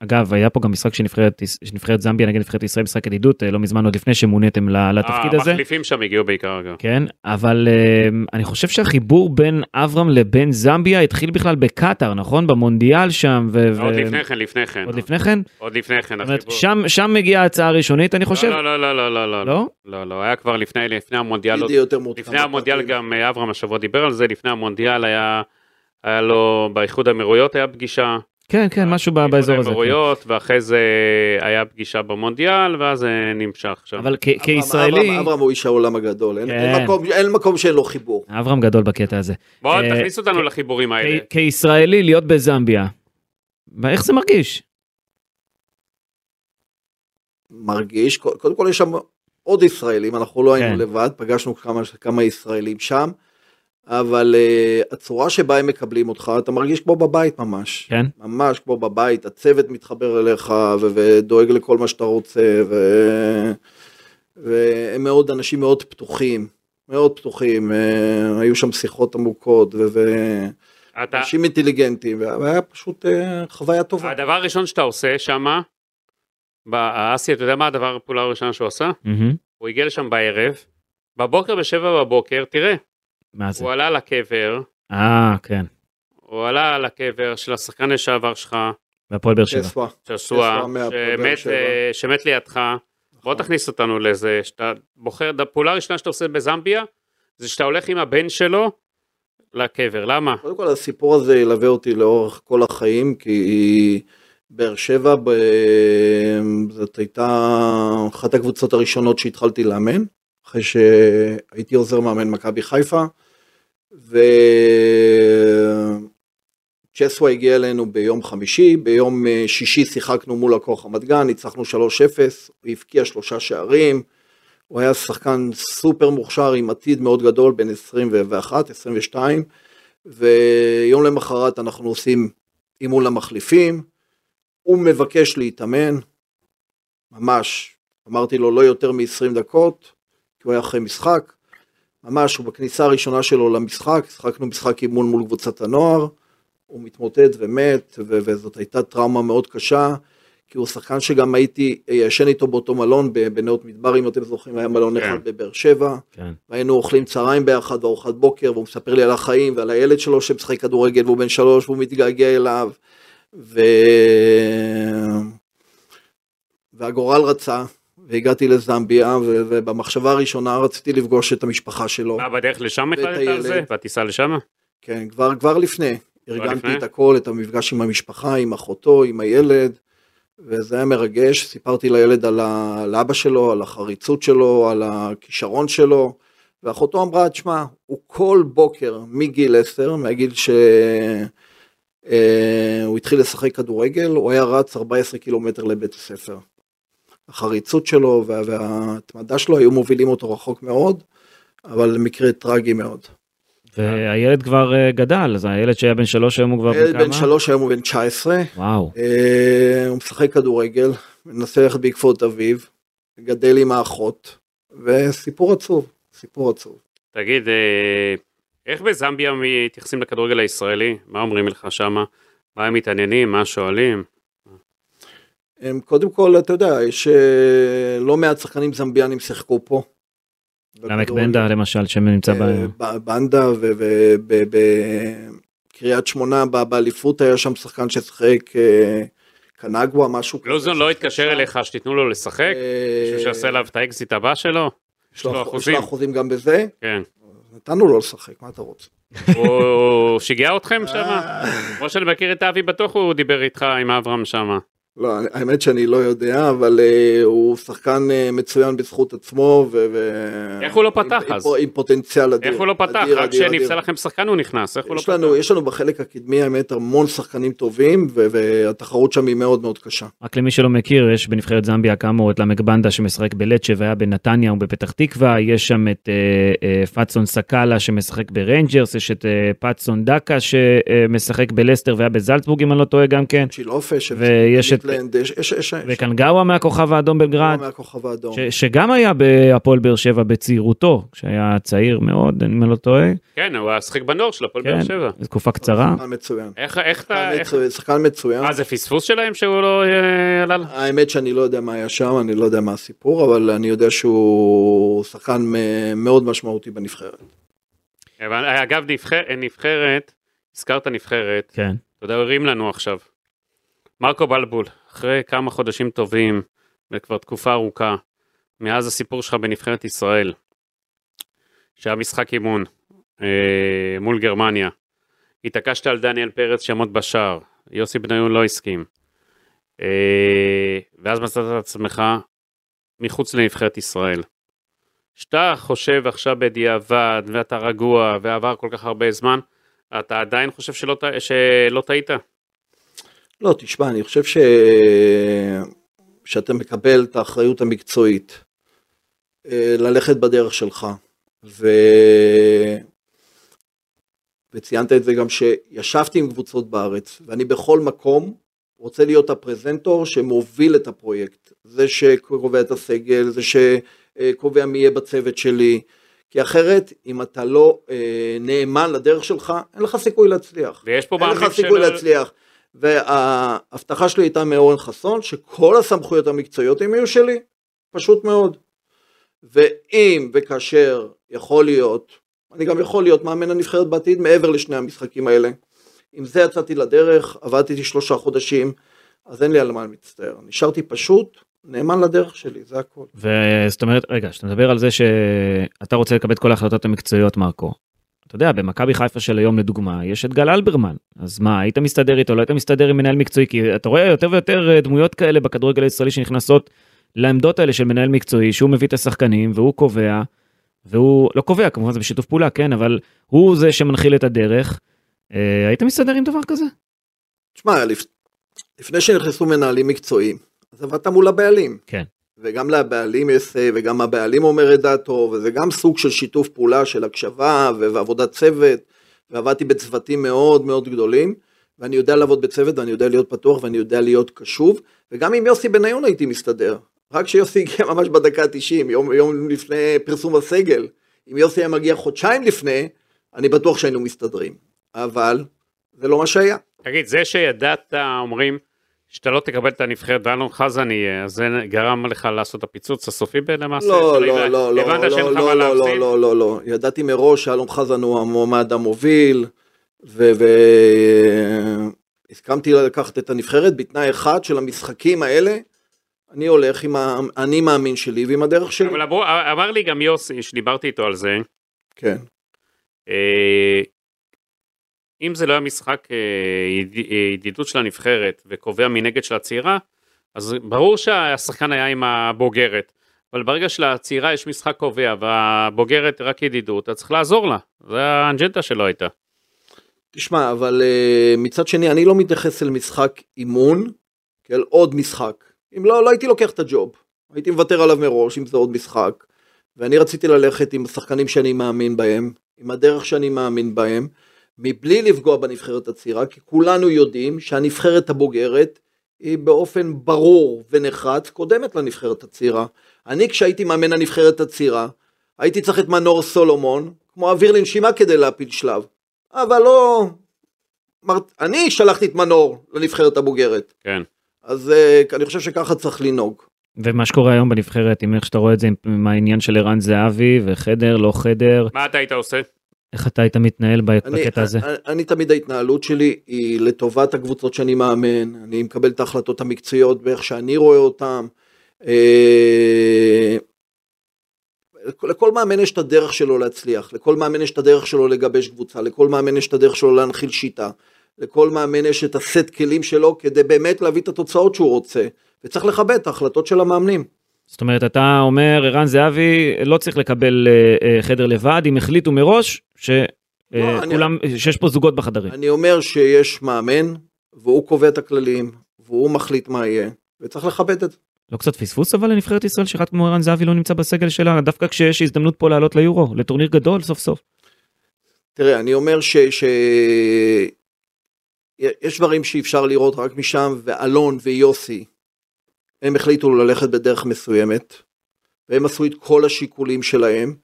אגב, היה פה גם משחק של נבחרת, של נבחרת זמביה נגד נבחרת ישראל, משחק ידידות, אה, לא מזמן עוד לפני שמוניתם לתפקיד הזה. המחליפים שם הגיעו בעיקר אגב. כן, אבל אה, אני חושב שהחיבור בין אברהם לבין זמביה התחיל בכלל בקטאר, נכון? במונדיאל שם. ו- עוד לפני כן, לפני כן. עוד לפני כן? עוד לפני כן. החיבור. שם, שם מגיעה ההצעה הראשונית, אני חושב. לא, לא, לא, לא, לא, לא. לא? לא, לא, היה כבר לפני, לפני המונדיאל. לפני המונדיאל. גם אה, אברהם השבוע דיבר על זה, לפני המונדיאל היה, היה לו באיחוד האמירויות היה פגישה. כן, כן, משהו ב- באזור הזה. כן. האמירויות, ואחרי זה היה פגישה במונדיאל, ואז זה נמשך שם. אבל כישראלי, אברהם- אברהם הוא איש העולם הגדול, אין- כן. אין מקום- אין מקום שאין לו חיבור. אברהם גדול בקטע הזה. בואו אה, תכניס אותנו לחיבורים האלה. כישראלי להיות בזמביה, איך זה מרגיש? מרגיש, קודם כל יש שם עוד ישראלים, אנחנו לא היינו כן. לבד, פגשנו כמה, כמה ישראלים שם, אבל uh, הצורה שבה הם מקבלים אותך, אתה מרגיש כמו בבית ממש. כן? ממש כמו בבית, הצוות מתחבר אליך ו- ודואג לכל מה שאתה רוצה, ו- והם מאוד אנשים מאוד פתוחים, מאוד פתוחים, uh, היו שם שיחות עמוקות, ו- אתה, ואנשים אינטליגנטים, והיה פשוט uh, חוויה טובה. הדבר הראשון שאתה עושה שמה, באסי, אתה יודע מה הדבר, הפעולה הראשונה שהוא עשה? מהמם. הוא הגיע לשם בערב, בבוקר בשבע בבוקר, תראה, מה זה? הוא עלה לקבר, אה, כן. הוא עלה על הקבר של השחקן לשעבר שלך, והפועל באר שבע. שסוע, שמת, לידך, בוא תכניס אותנו לזה, שאתה בוחר, הפעולה הראשונה שאתה עושה בזמביה, זה שאתה הולך עם הבן שלו לקבר, למה? קודם כל הסיפור הזה ילווה אותי לאורך כל החיים, כי באר שבע ב- זאת הייתה אחת הקבוצות הראשונות שהתחלתי לאמן, אחרי שהייתי עוזר מאמן מכבי חיפה, וצ'סווה הגיע אלינו ביום חמישי, ביום אה, שישי שיחקנו מול הכוח רמת גן, ניצחנו 3-0, הוא הבקיע שלושה שערים, הוא היה שחקן סופר מוכשר עם עתיד מאוד גדול בין 21, 22, ויום למחרת אנחנו עושים אימון למחליפים, הוא מבקש להתאמן, ממש, אמרתי לו לא יותר מ-20 דקות, כי הוא היה אחרי משחק, ממש, הוא בכניסה הראשונה שלו למשחק, שחקנו משחק אימון מול קבוצת הנוער, הוא מתמוטט ומת, ו- וזאת הייתה טראומה מאוד קשה, כי הוא שחקן שגם הייתי ישן איתו באותו מלון בנאות מדבר, אם אתם זוכרים, היה מלון כן. אחד בבאר שבע, כן. והיינו אוכלים צהריים ביחד וארוחת בוקר, והוא מספר לי על החיים ועל הילד שלו שמשחק כדורגל והוא בן שלוש והוא מתגעגע אליו. ו... והגורל רצה, והגעתי לזמביה, ו... ובמחשבה הראשונה רציתי לפגוש את המשפחה שלו. מה, בדרך לשם החלטת על זה? בטיסה לשם? כן, כבר, כבר לפני. ארגנתי לפני? את הכל, את המפגש עם המשפחה, עם אחותו, עם הילד, וזה היה מרגש. סיפרתי לילד על, ה... על אבא שלו, על החריצות שלו, על הכישרון שלו, ואחותו אמרה, תשמע, הוא כל בוקר מגיל 10, מהגיל שהוא התחיל לשחק כדורגל, הוא היה רץ 14 קילומטר לבית הספר. החריצות שלו וה... וההתמדה שלו היו מובילים אותו רחוק מאוד, אבל מקרה טרגי מאוד. והילד כבר אה, גדל, אז הילד שהיה בן שלוש היום הוא כבר בן בן כמה? שלוש, היום הוא בן 19. וואו. אה, הוא משחק כדורגל, מנסה ללכת בעקבות אביו, גדל עם האחות, וסיפור עצוב, סיפור עצוב. תגיד, אה, איך בזמביה מתייחסים לכדורגל הישראלי? מה אומרים לך שמה? מה הם מתעניינים? מה שואלים? הם, קודם כל, אתה יודע, יש לא מעט שחקנים זמביאנים שיחקו פה. למק בנדה למשל, שנמצא ב... אה, ב- בנדה ובקריית שמונה, באליפות היה שם שחקן ששיחק אה, קנגווה, משהו לוזון לא התקשר. אליך שתיתנו לו לשחק? אה, בשביל שיעשה עליו את האקזיט הבא שלו? יש לו לו אחוז- אחוזים. יש לו אחוזים גם בזה, כן. נתנו לו לשחק, מה אתה רוצה? הוא שיגע אתכם שמה? כמו שאני מכיר את אבי, בטוח הוא דיבר איתך עם אברהם שמה. לא, האמת שאני לא יודע, אבל uh, הוא שחקן uh, מצוין בזכות עצמו, ו... ו- איך הוא לא פתח עם, אז? עם, עם פוטנציאל אדיר. איך הוא לא פתח? אדיר, רק כשנפסל. לכם שחקן הוא נכנס, איך הוא לא לנו, פתח? יש לנו בחלק הקדמי האמת המון שחקנים טובים, ו- והתחרות שם היא מאוד מאוד קשה. רק למי שלא מכיר, יש בנבחרת זמביה כאמור את למק בנדה שמשחק בלצ'ה והיה בנתניה ובפתח תקווה, יש שם את אה, אה, פאשן סקאלה שמשחק בריינג'רס, יש את אה, פאטסון דאקה שמשחק בלסטר והיה בזלצבורג אם אני לא טועה גם כן, צ'ילופה, ש- ויש את אייסלנד, יש, יש, יש, וקנגאווה מהכוכב האדום בלגרד, מהכוכב האדום. ש- שגם היה בהפועל באר שבע בצעירותו, כשהיה צעיר מאוד, אני לא טועה, כן, הוא היה שחק בנוער של הפועל כן, באר שבע. תקופה קצרה. שחקן מצוין. איך איך אתה... שחקן איך- מצוין, שחקן מצוין. מה זה פספוס שלהם שהוא לא אה, עלה? האמת שאני לא יודע מה היה שם, אני לא יודע מה הסיפור, אבל אני יודע שהוא שחקן מאוד משמעותי בנבחרת. אבל, אגב, נבחר- נבחרת, הזכרת נבחרת, כן. אתה יודע, הרים לנו עכשיו. מרקו בלבול, אחרי כמה חודשים טובים, וכבר תקופה ארוכה, מאז הסיפור שלך בנבחרת ישראל, שהיה משחק אימון אה, מול גרמניה, התעקשת על דניאל פרץ שיעמוד בשער, יוסי בניון לא הסכים, אה, ואז מצאת את עצמך מחוץ לנבחרת ישראל. שאתה חושב עכשיו בדיעבד, ואתה רגוע, ועבר כל כך הרבה זמן, אתה עדיין חושב שלא טעית? לא, תשמע, אני חושב ש... שאתה מקבל את האחריות המקצועית אה, ללכת בדרך שלך, ו... וציינת את זה גם שישבתי עם קבוצות בארץ, ואני בכל מקום רוצה להיות הפרזנטור שמוביל את הפרויקט, זה שקובע את הסגל, זה שקובע מי יהיה בצוות שלי, כי אחרת, אם אתה לא אה, נאמן לדרך שלך, אין לך סיכוי להצליח. ויש פה אין לך סיכוי של... להצליח. וההבטחה שלי הייתה מאורן חסון, שכל הסמכויות המקצועיות הם יהיו שלי, פשוט מאוד. ואם וכאשר יכול להיות, אני גם יכול להיות מאמן הנבחרת בעתיד מעבר לשני המשחקים האלה. עם זה יצאתי לדרך, עבדתי שלושה חודשים, אז אין לי על מה מצטער. נשארתי פשוט נאמן לדרך שלי, זה הכל. וזאת אומרת, רגע, כשאתה מדבר על זה שאתה רוצה לקבל את כל ההחלטות המקצועיות, מרקו. אתה יודע, במכבי חיפה של היום לדוגמה, יש את גל אלברמן. אז מה, היית מסתדר איתו, לא היית מסתדר עם מנהל מקצועי? כי אתה רואה יותר ויותר אה, דמויות כאלה בכדורגל הישראלי שנכנסות לעמדות האלה של מנהל מקצועי, שהוא מביא את השחקנים והוא קובע, והוא לא קובע, כמובן זה בשיתוף פעולה, כן, אבל הוא זה שמנחיל את הדרך. אה, היית מסתדר עם דבר כזה? תשמע, לפ... לפני שנכנסו מנהלים מקצועיים, אז עבדת מול הבעלים. כן. וגם לבעלים יש say, וגם הבעלים אומר את דעתו, וזה גם סוג של שיתוף פעולה של הקשבה ועבודת צוות, ועבדתי בצוותים מאוד מאוד גדולים, ואני יודע לעבוד בצוות, ואני יודע להיות פתוח, ואני יודע להיות קשוב, וגם עם יוסי בניון הייתי מסתדר. רק כשיוסי הגיע ממש בדקה ה-90, יום, יום לפני פרסום הסגל, אם יוסי היה מגיע חודשיים לפני, אני בטוח שהיינו מסתדרים. אבל זה לא מה שהיה. תגיד, זה שידעת, אומרים, שאתה לא תקבל את הנבחרת ואלון חזן יהיה, אז זה גרם לך לעשות את הפיצוץ הסופי למעשה? לא, לא, לא, לא, הבנת שאין לא, לך מה לא, לא, להפסיד? לא, לא, לא, לא, ידעתי מראש שאלון חזן הוא המועמד המוביל, והסכמתי לקחת את הנבחרת בתנאי אחד של המשחקים האלה, אני הולך עם האני מאמין שלי ועם הדרך שלי. אבל אמר לי גם יוסי, שדיברתי איתו על זה, כן. אה, אם זה לא היה משחק אה, אה, ידידות של הנבחרת וקובע מנגד של הצעירה, אז ברור שהשחקן היה עם הבוגרת. אבל ברגע שלצעירה יש משחק קובע והבוגרת רק ידידות, אתה צריך לעזור לה. זה האג'נדה שלו הייתה. תשמע, אבל uh, מצד שני, אני לא מתייחס אל משחק אימון כאל עוד משחק. אם לא, לא הייתי לוקח את הג'וב. הייתי מוותר עליו מראש, אם זה עוד משחק. ואני רציתי ללכת עם השחקנים שאני מאמין בהם, עם הדרך שאני מאמין בהם, מבלי לפגוע בנבחרת הצעירה, כי כולנו יודעים שהנבחרת הבוגרת היא באופן ברור ונחרץ קודמת לנבחרת הצעירה. אני כשהייתי מאמן הנבחרת הצעירה, הייתי צריך את מנור סולומון, כמו אוויר לנשימה כדי להפיל שלב. אבל לא... אני שלחתי את מנור לנבחרת הבוגרת. כן. אז uh, אני חושב שככה צריך לנהוג. ומה שקורה היום בנבחרת, עם איך שאתה רואה את זה, עם העניין של ערן זהבי, וחדר, לא חדר, מה אתה היית עושה? איך אתה היית מתנהל אני, בקטע הזה? אני, אני תמיד ההתנהלות שלי היא לטובת הקבוצות שאני מאמן, אני מקבל את ההחלטות המקצועיות באיך שאני רואה אותן. אה, לכל מאמן יש את הדרך שלו להצליח, לכל מאמן יש את הדרך שלו לגבש קבוצה, לכל מאמן יש את הדרך שלו להנחיל שיטה, לכל מאמן יש את הסט כלים שלו כדי באמת להביא את התוצאות שהוא רוצה, וצריך לכבד את ההחלטות של המאמנים. זאת אומרת, אתה אומר, ערן זהבי לא צריך לקבל אה, אה, חדר לבד, אם החליטו מראש ש... לא, אה, כולם, שיש פה זוגות בחדרים. אני אומר שיש מאמן, והוא קובע את הכללים, והוא מחליט מה יהיה, וצריך לכבד את זה. לא קצת פספוס אבל לנבחרת ישראל שאחד כמו ערן זהבי לא נמצא בסגל שלה, דווקא כשיש הזדמנות פה לעלות ליורו, לטורניר גדול סוף סוף. תראה, אני אומר ש... ש... יש דברים שאי אפשר לראות רק משם, ואלון ויוסי, הם החליטו ללכת בדרך מסוימת, והם עשו את כל השיקולים שלהם,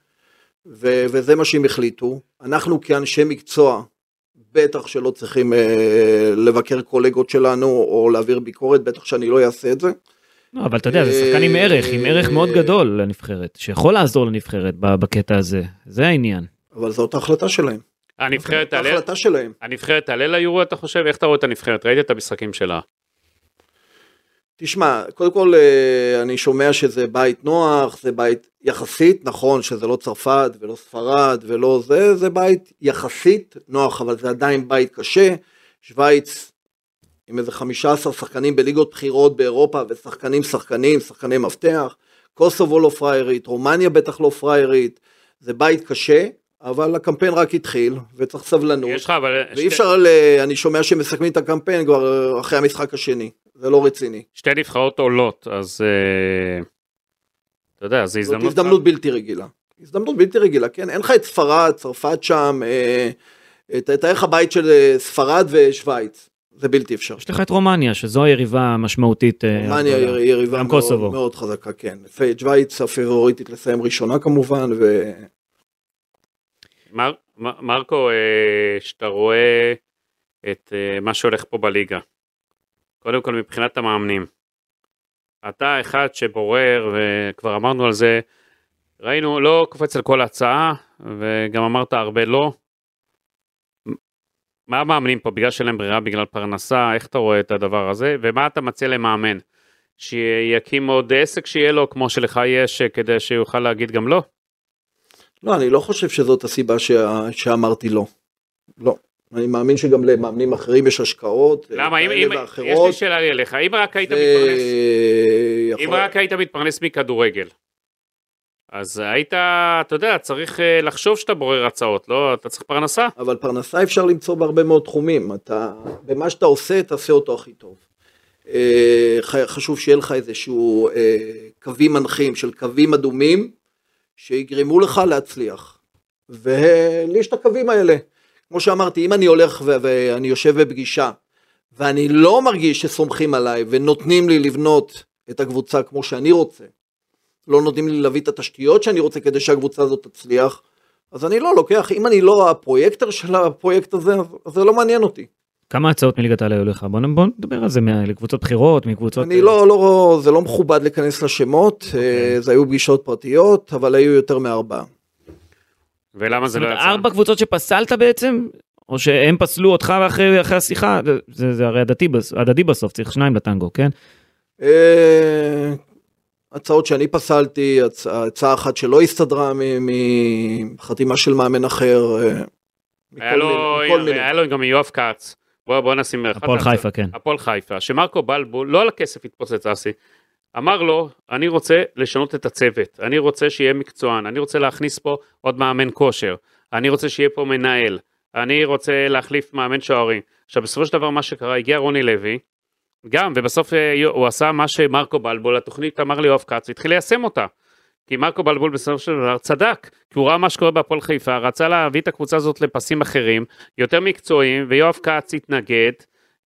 ו- וזה מה שהם החליטו. אנחנו כאנשי מקצוע, בטח שלא צריכים אה, לבקר קולגות שלנו או להעביר ביקורת, בטח שאני לא אעשה את זה. לא, אבל אתה יודע, זה שחקן עם ערך, עם ערך מאוד גדול לנבחרת, שיכול לעזור לנבחרת בקטע הזה, זה העניין. אבל זאת ההחלטה שלהם. הנבחרת זאת תעלה, ההחלטה שלהם. הנבחרת תעלה ליורו אתה חושב? איך אתה רואה את הנבחרת? ראית את המשחקים שלה. תשמע, קודם כל אה, אני שומע שזה בית נוח, זה בית יחסית, נכון שזה לא צרפת ולא ספרד ולא זה, זה בית יחסית נוח, אבל זה עדיין בית קשה. שווייץ עם איזה 15 שחקנים בליגות בחירות באירופה ושחקנים שחקנים, שחקני מפתח, קוסובו לא פריירית, רומניה בטח לא פריירית, זה בית קשה, אבל הקמפיין רק התחיל וצריך סבלנות. יש לך אבל... ואי שתי- אפשר, ל... אני שומע שמסכמים את הקמפיין כבר אחרי המשחק השני, זה לא רציני. שתי נבחרות עולות, אז אה, אתה יודע, זו זאת הזדמנות. הזדמנות בלתי רגילה. הזדמנות בלתי רגילה, כן? אין לך את ספרד, צרפת שם, אה, את- תאר לך בית של אה, ספרד ושווייץ, זה בלתי אפשרי. יש לך את רומניה, שזו היריבה המשמעותית. אה, רומניה. היא יריבה גם מאוד, קוסובו. מאוד חזקה, כן. שווייץ הפיבוריטית לסיים ראשונה כמובן, ו... מר, מ- מרקו, אה, שאתה רואה את אה, מה שהולך פה בליגה, קודם כל מבחינת המאמנים, אתה אחד שבורר, וכבר אמרנו על זה, ראינו, לא קופץ על כל הצעה, וגם אמרת הרבה לא. מה המאמנים פה, בגלל שאין להם ברירה, בגלל פרנסה, איך אתה רואה את הדבר הזה, ומה אתה מציע למאמן? שיקים עוד עסק שיהיה לו, כמו שלך יש, כדי שיוכל להגיד גם לא? לא, אני לא חושב שזאת הסיבה שה... שאמרתי לא. לא. אני מאמין שגם למאמנים אחרים יש השקעות. אה, למה? אם, כאלה אם, יש לי שאלה לי אליך, אם רק היית ו- מתפרנס, יכול- אם רק היית מתפרנס מכדורגל, אז היית, אתה יודע, צריך אה, לחשוב שאתה בורר הצעות, לא? אתה צריך פרנסה. אבל פרנסה אפשר למצוא בהרבה מאוד תחומים. אתה, במה שאתה עושה, תעשה אותו הכי טוב. אה, חשוב שיהיה לך איזשהו קווים מנחים של קווים אדומים שיגרמו לך להצליח. ולי יש את הקווים האלה. כמו שאמרתי, אם אני הולך ו- ואני יושב בפגישה ואני לא מרגיש שסומכים עליי ונותנים לי לבנות את הקבוצה כמו שאני רוצה, לא נותנים לי להביא את התשתיות שאני רוצה כדי שהקבוצה הזאת תצליח, אז אני לא לוקח, אם אני לא הפרויקטור של הפרויקט הזה, אז זה לא מעניין אותי. כמה הצעות מליגת העל היו לך? בוא נדבר על זה, מה- לקבוצות בחירות, מקבוצות... אני לא, לא, זה לא מכובד להיכנס לשמות, אה, זה היו פגישות פרטיות, אבל היו יותר מארבעה. ולמה זה לא יצא? ארבע קבוצות שפסלת בעצם? או שהם פסלו אותך אחרי, אחרי השיחה? זה, הרי הדדי, הדדי בסוף, צריך שניים לטנגו, כן? אה, הצעות שאני פסלתי, הצ- הצעה אחת שלא הסתדרה מחתימה של מאמן אחר. אה, היה לו. היה גם יואב כץ. בוא, בוא נשים... הפועל. חיפה, כן. הפועל חיפה, שמרקו בלבול, לא על הכסף התפוצץ אסי, אמר לו, אני רוצה לשנות את הצוות, אני רוצה שיהיה מקצוען, אני רוצה להכניס פה עוד מאמן כושר, אני רוצה שיהיה פה מנהל, אני רוצה להחליף מאמן שוערים. עכשיו בסופו של דבר מה שקרה, הגיע רוני לוי, גם, ובסוף אה, הוא עשה מה שמרקו בלבול, התוכנית אמר ליואב כץ, והתחיל ליישם אותה. כי מרקו בלבול בסופו של דבר צדק, כי הוא ראה מה שקורה בהפועל חיפה, רצה להביא את הקבוצה הזאת לפסים אחרים, יותר מקצועיים, ויואב כץ התנגד,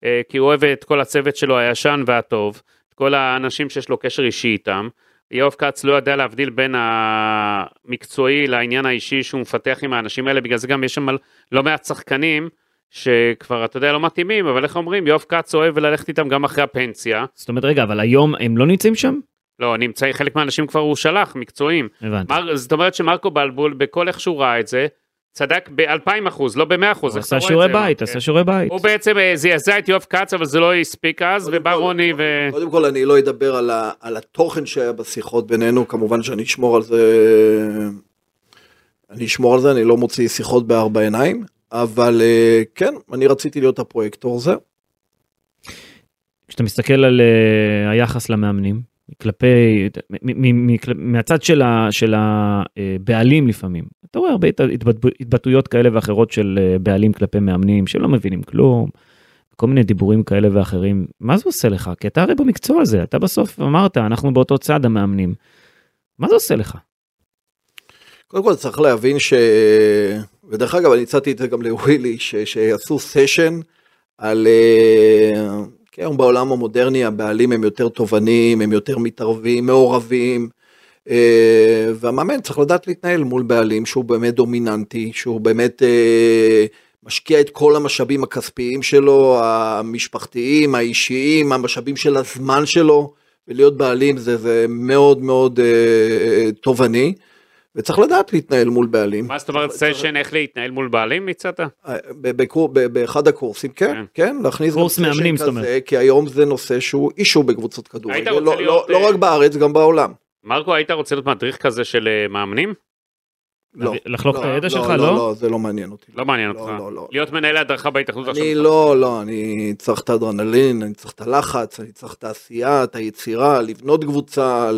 אה, כי הוא אוהב את כל הצוות שלו הישן והטוב, כל האנשים שיש לו קשר אישי איתם. יואב כץ לא יודע להבדיל בין המקצועי לעניין האישי שהוא מפתח עם האנשים האלה, בגלל זה גם יש שם לא מעט שחקנים שכבר, אתה יודע, לא מתאימים, אבל איך אומרים, יואב כץ אוהב ללכת איתם גם אחרי הפנסיה. זאת אומרת, רגע, אבל היום הם לא נמצאים שם? לא, נמצא, חלק מהאנשים כבר הוא שלח, מקצועיים. הבנתי. מר, זאת אומרת שמרקו בלבול, בכל איך שהוא ראה את זה, צדק ב-2000 אחוז, לא ב-100 אחוז. הוא עשה שיעורי בית, עשה שיעורי בית. הוא בעצם אה, זעזע את יואב כץ, אבל זה לא הספיק אז, ובא רוני ו... קודם כל אני לא אדבר על, ה, על התוכן שהיה בשיחות בינינו, כמובן שאני אשמור על זה, אני אשמור על זה, אני לא מוציא שיחות בארבע עיניים, אבל אה, כן, אני רציתי להיות הפרויקטור זה. כשאתה מסתכל על אה, היחס למאמנים, כלפי, מהצד של הבעלים לפעמים, אתה רואה הרבה הת- התבטא- התבטאויות כאלה ואחרות של אה, בעלים כלפי מאמנים שלא מבינים כלום, כל מיני דיבורים כאלה ואחרים, מה זה עושה לך? כי אתה הרי במקצוע הזה, אתה בסוף אמרת, אנחנו באותו צד המאמנים. מה זה עושה לך? קודם כל צריך להבין ש... ודרך אגב, אני הצעתי את זה גם לווילי, ש... שיעשו סשן על... אה, כן, היום בעולם המודרני הבעלים הם יותר תובעניים, הם יותר מתערבים, מעורבים, אה, והמאמן צריך לדעת להתנהל מול בעלים שהוא באמת דומיננטי, שהוא באמת אה, משקיע את כל המשאבים הכספיים שלו, המשפחתיים, האישיים, המשאבים של הזמן שלו, ולהיות בעלים זה, זה מאוד מאוד אה, תובעני. וצריך לדעת להתנהל מול בעלים. מה זאת אומרת סשן איך להתנהל מול בעלים הצעת? באחד הקורסים, כן, כן, כן להכניס קורס מאמנים זאת אומרת. כי היום זה נושא שהוא אישו בקבוצות כדורגל, לא, לא, לא רק בארץ, גם בעולם. מרקו, היית רוצה להיות מדריך כזה של מאמנים? לא. לחלוק את הידע שלך, לא? לא? לא, זה לא מעניין אותי. לא מעניין אותך. להיות מנהל הדרכה בהתאחדות עכשיו. אני לא, לא, אני צריך את האדרנלין, אני צריך את הלחץ, אני צריך את העשייה, את היצירה, לבנות קבוצה,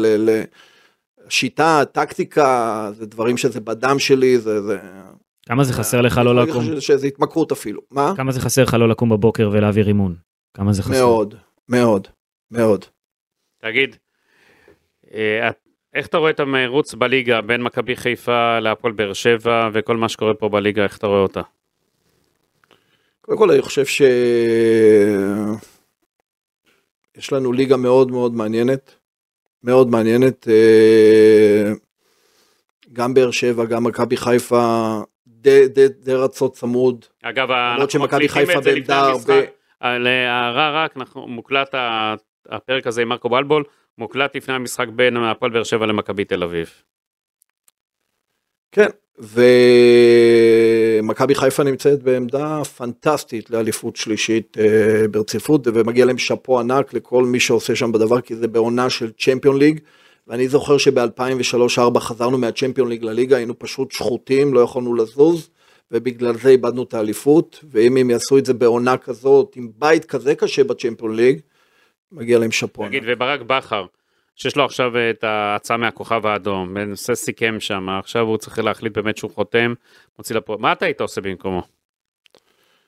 שיטה, טקטיקה, זה דברים שזה בדם שלי, זה... זה... כמה זה חסר לך לא לקום? אני חושב שזה התמכרות אפילו. מה? כמה זה חסר לך לא לקום בבוקר ולהעביר אימון? כמה זה חסר? מאוד, מאוד, מאוד. תגיד, אה, איך אתה רואה את המרוץ בליגה בין מכבי חיפה להפועל באר שבע וכל מה שקורה פה בליגה, איך אתה רואה אותה? קודם כל אני חושב ש... יש לנו ליגה מאוד מאוד מעניינת. מאוד מעניינת. אה, גם באר שבע, גם מכבי חיפה, די, די, די רצות צמוד. אגב, אנחנו מקליטים את זה לפני המשחק. להערה רק, אנחנו, מוקלט הפרק הזה עם מרקו בלבול, מוקלט לפני המשחק בין הפועל באר שבע למכבי תל אביב. כן, ומכבי חיפה נמצאת בעמדה פנטסטית לאליפות שלישית אה, ברציפות ומגיע להם שאפו ענק לכל מי שעושה שם בדבר כי זה בעונה של צ'מפיון ליג ואני זוכר שב-2003-2004 חזרנו מהצ'מפיון ליג לליגה היינו פשוט שחוטים לא יכולנו לזוז ובגלל זה איבדנו את האליפות ואם הם יעשו את זה בעונה כזאת עם בית כזה קשה בצ'מפיון ליג מגיע להם שאפו ענק. תגיד וברק בכר שיש לו עכשיו את ההצעה מהכוכב האדום, בנושא סיכם שם, עכשיו הוא צריך להחליט באמת שהוא חותם, מוציא לפה, מה אתה היית עושה במקומו?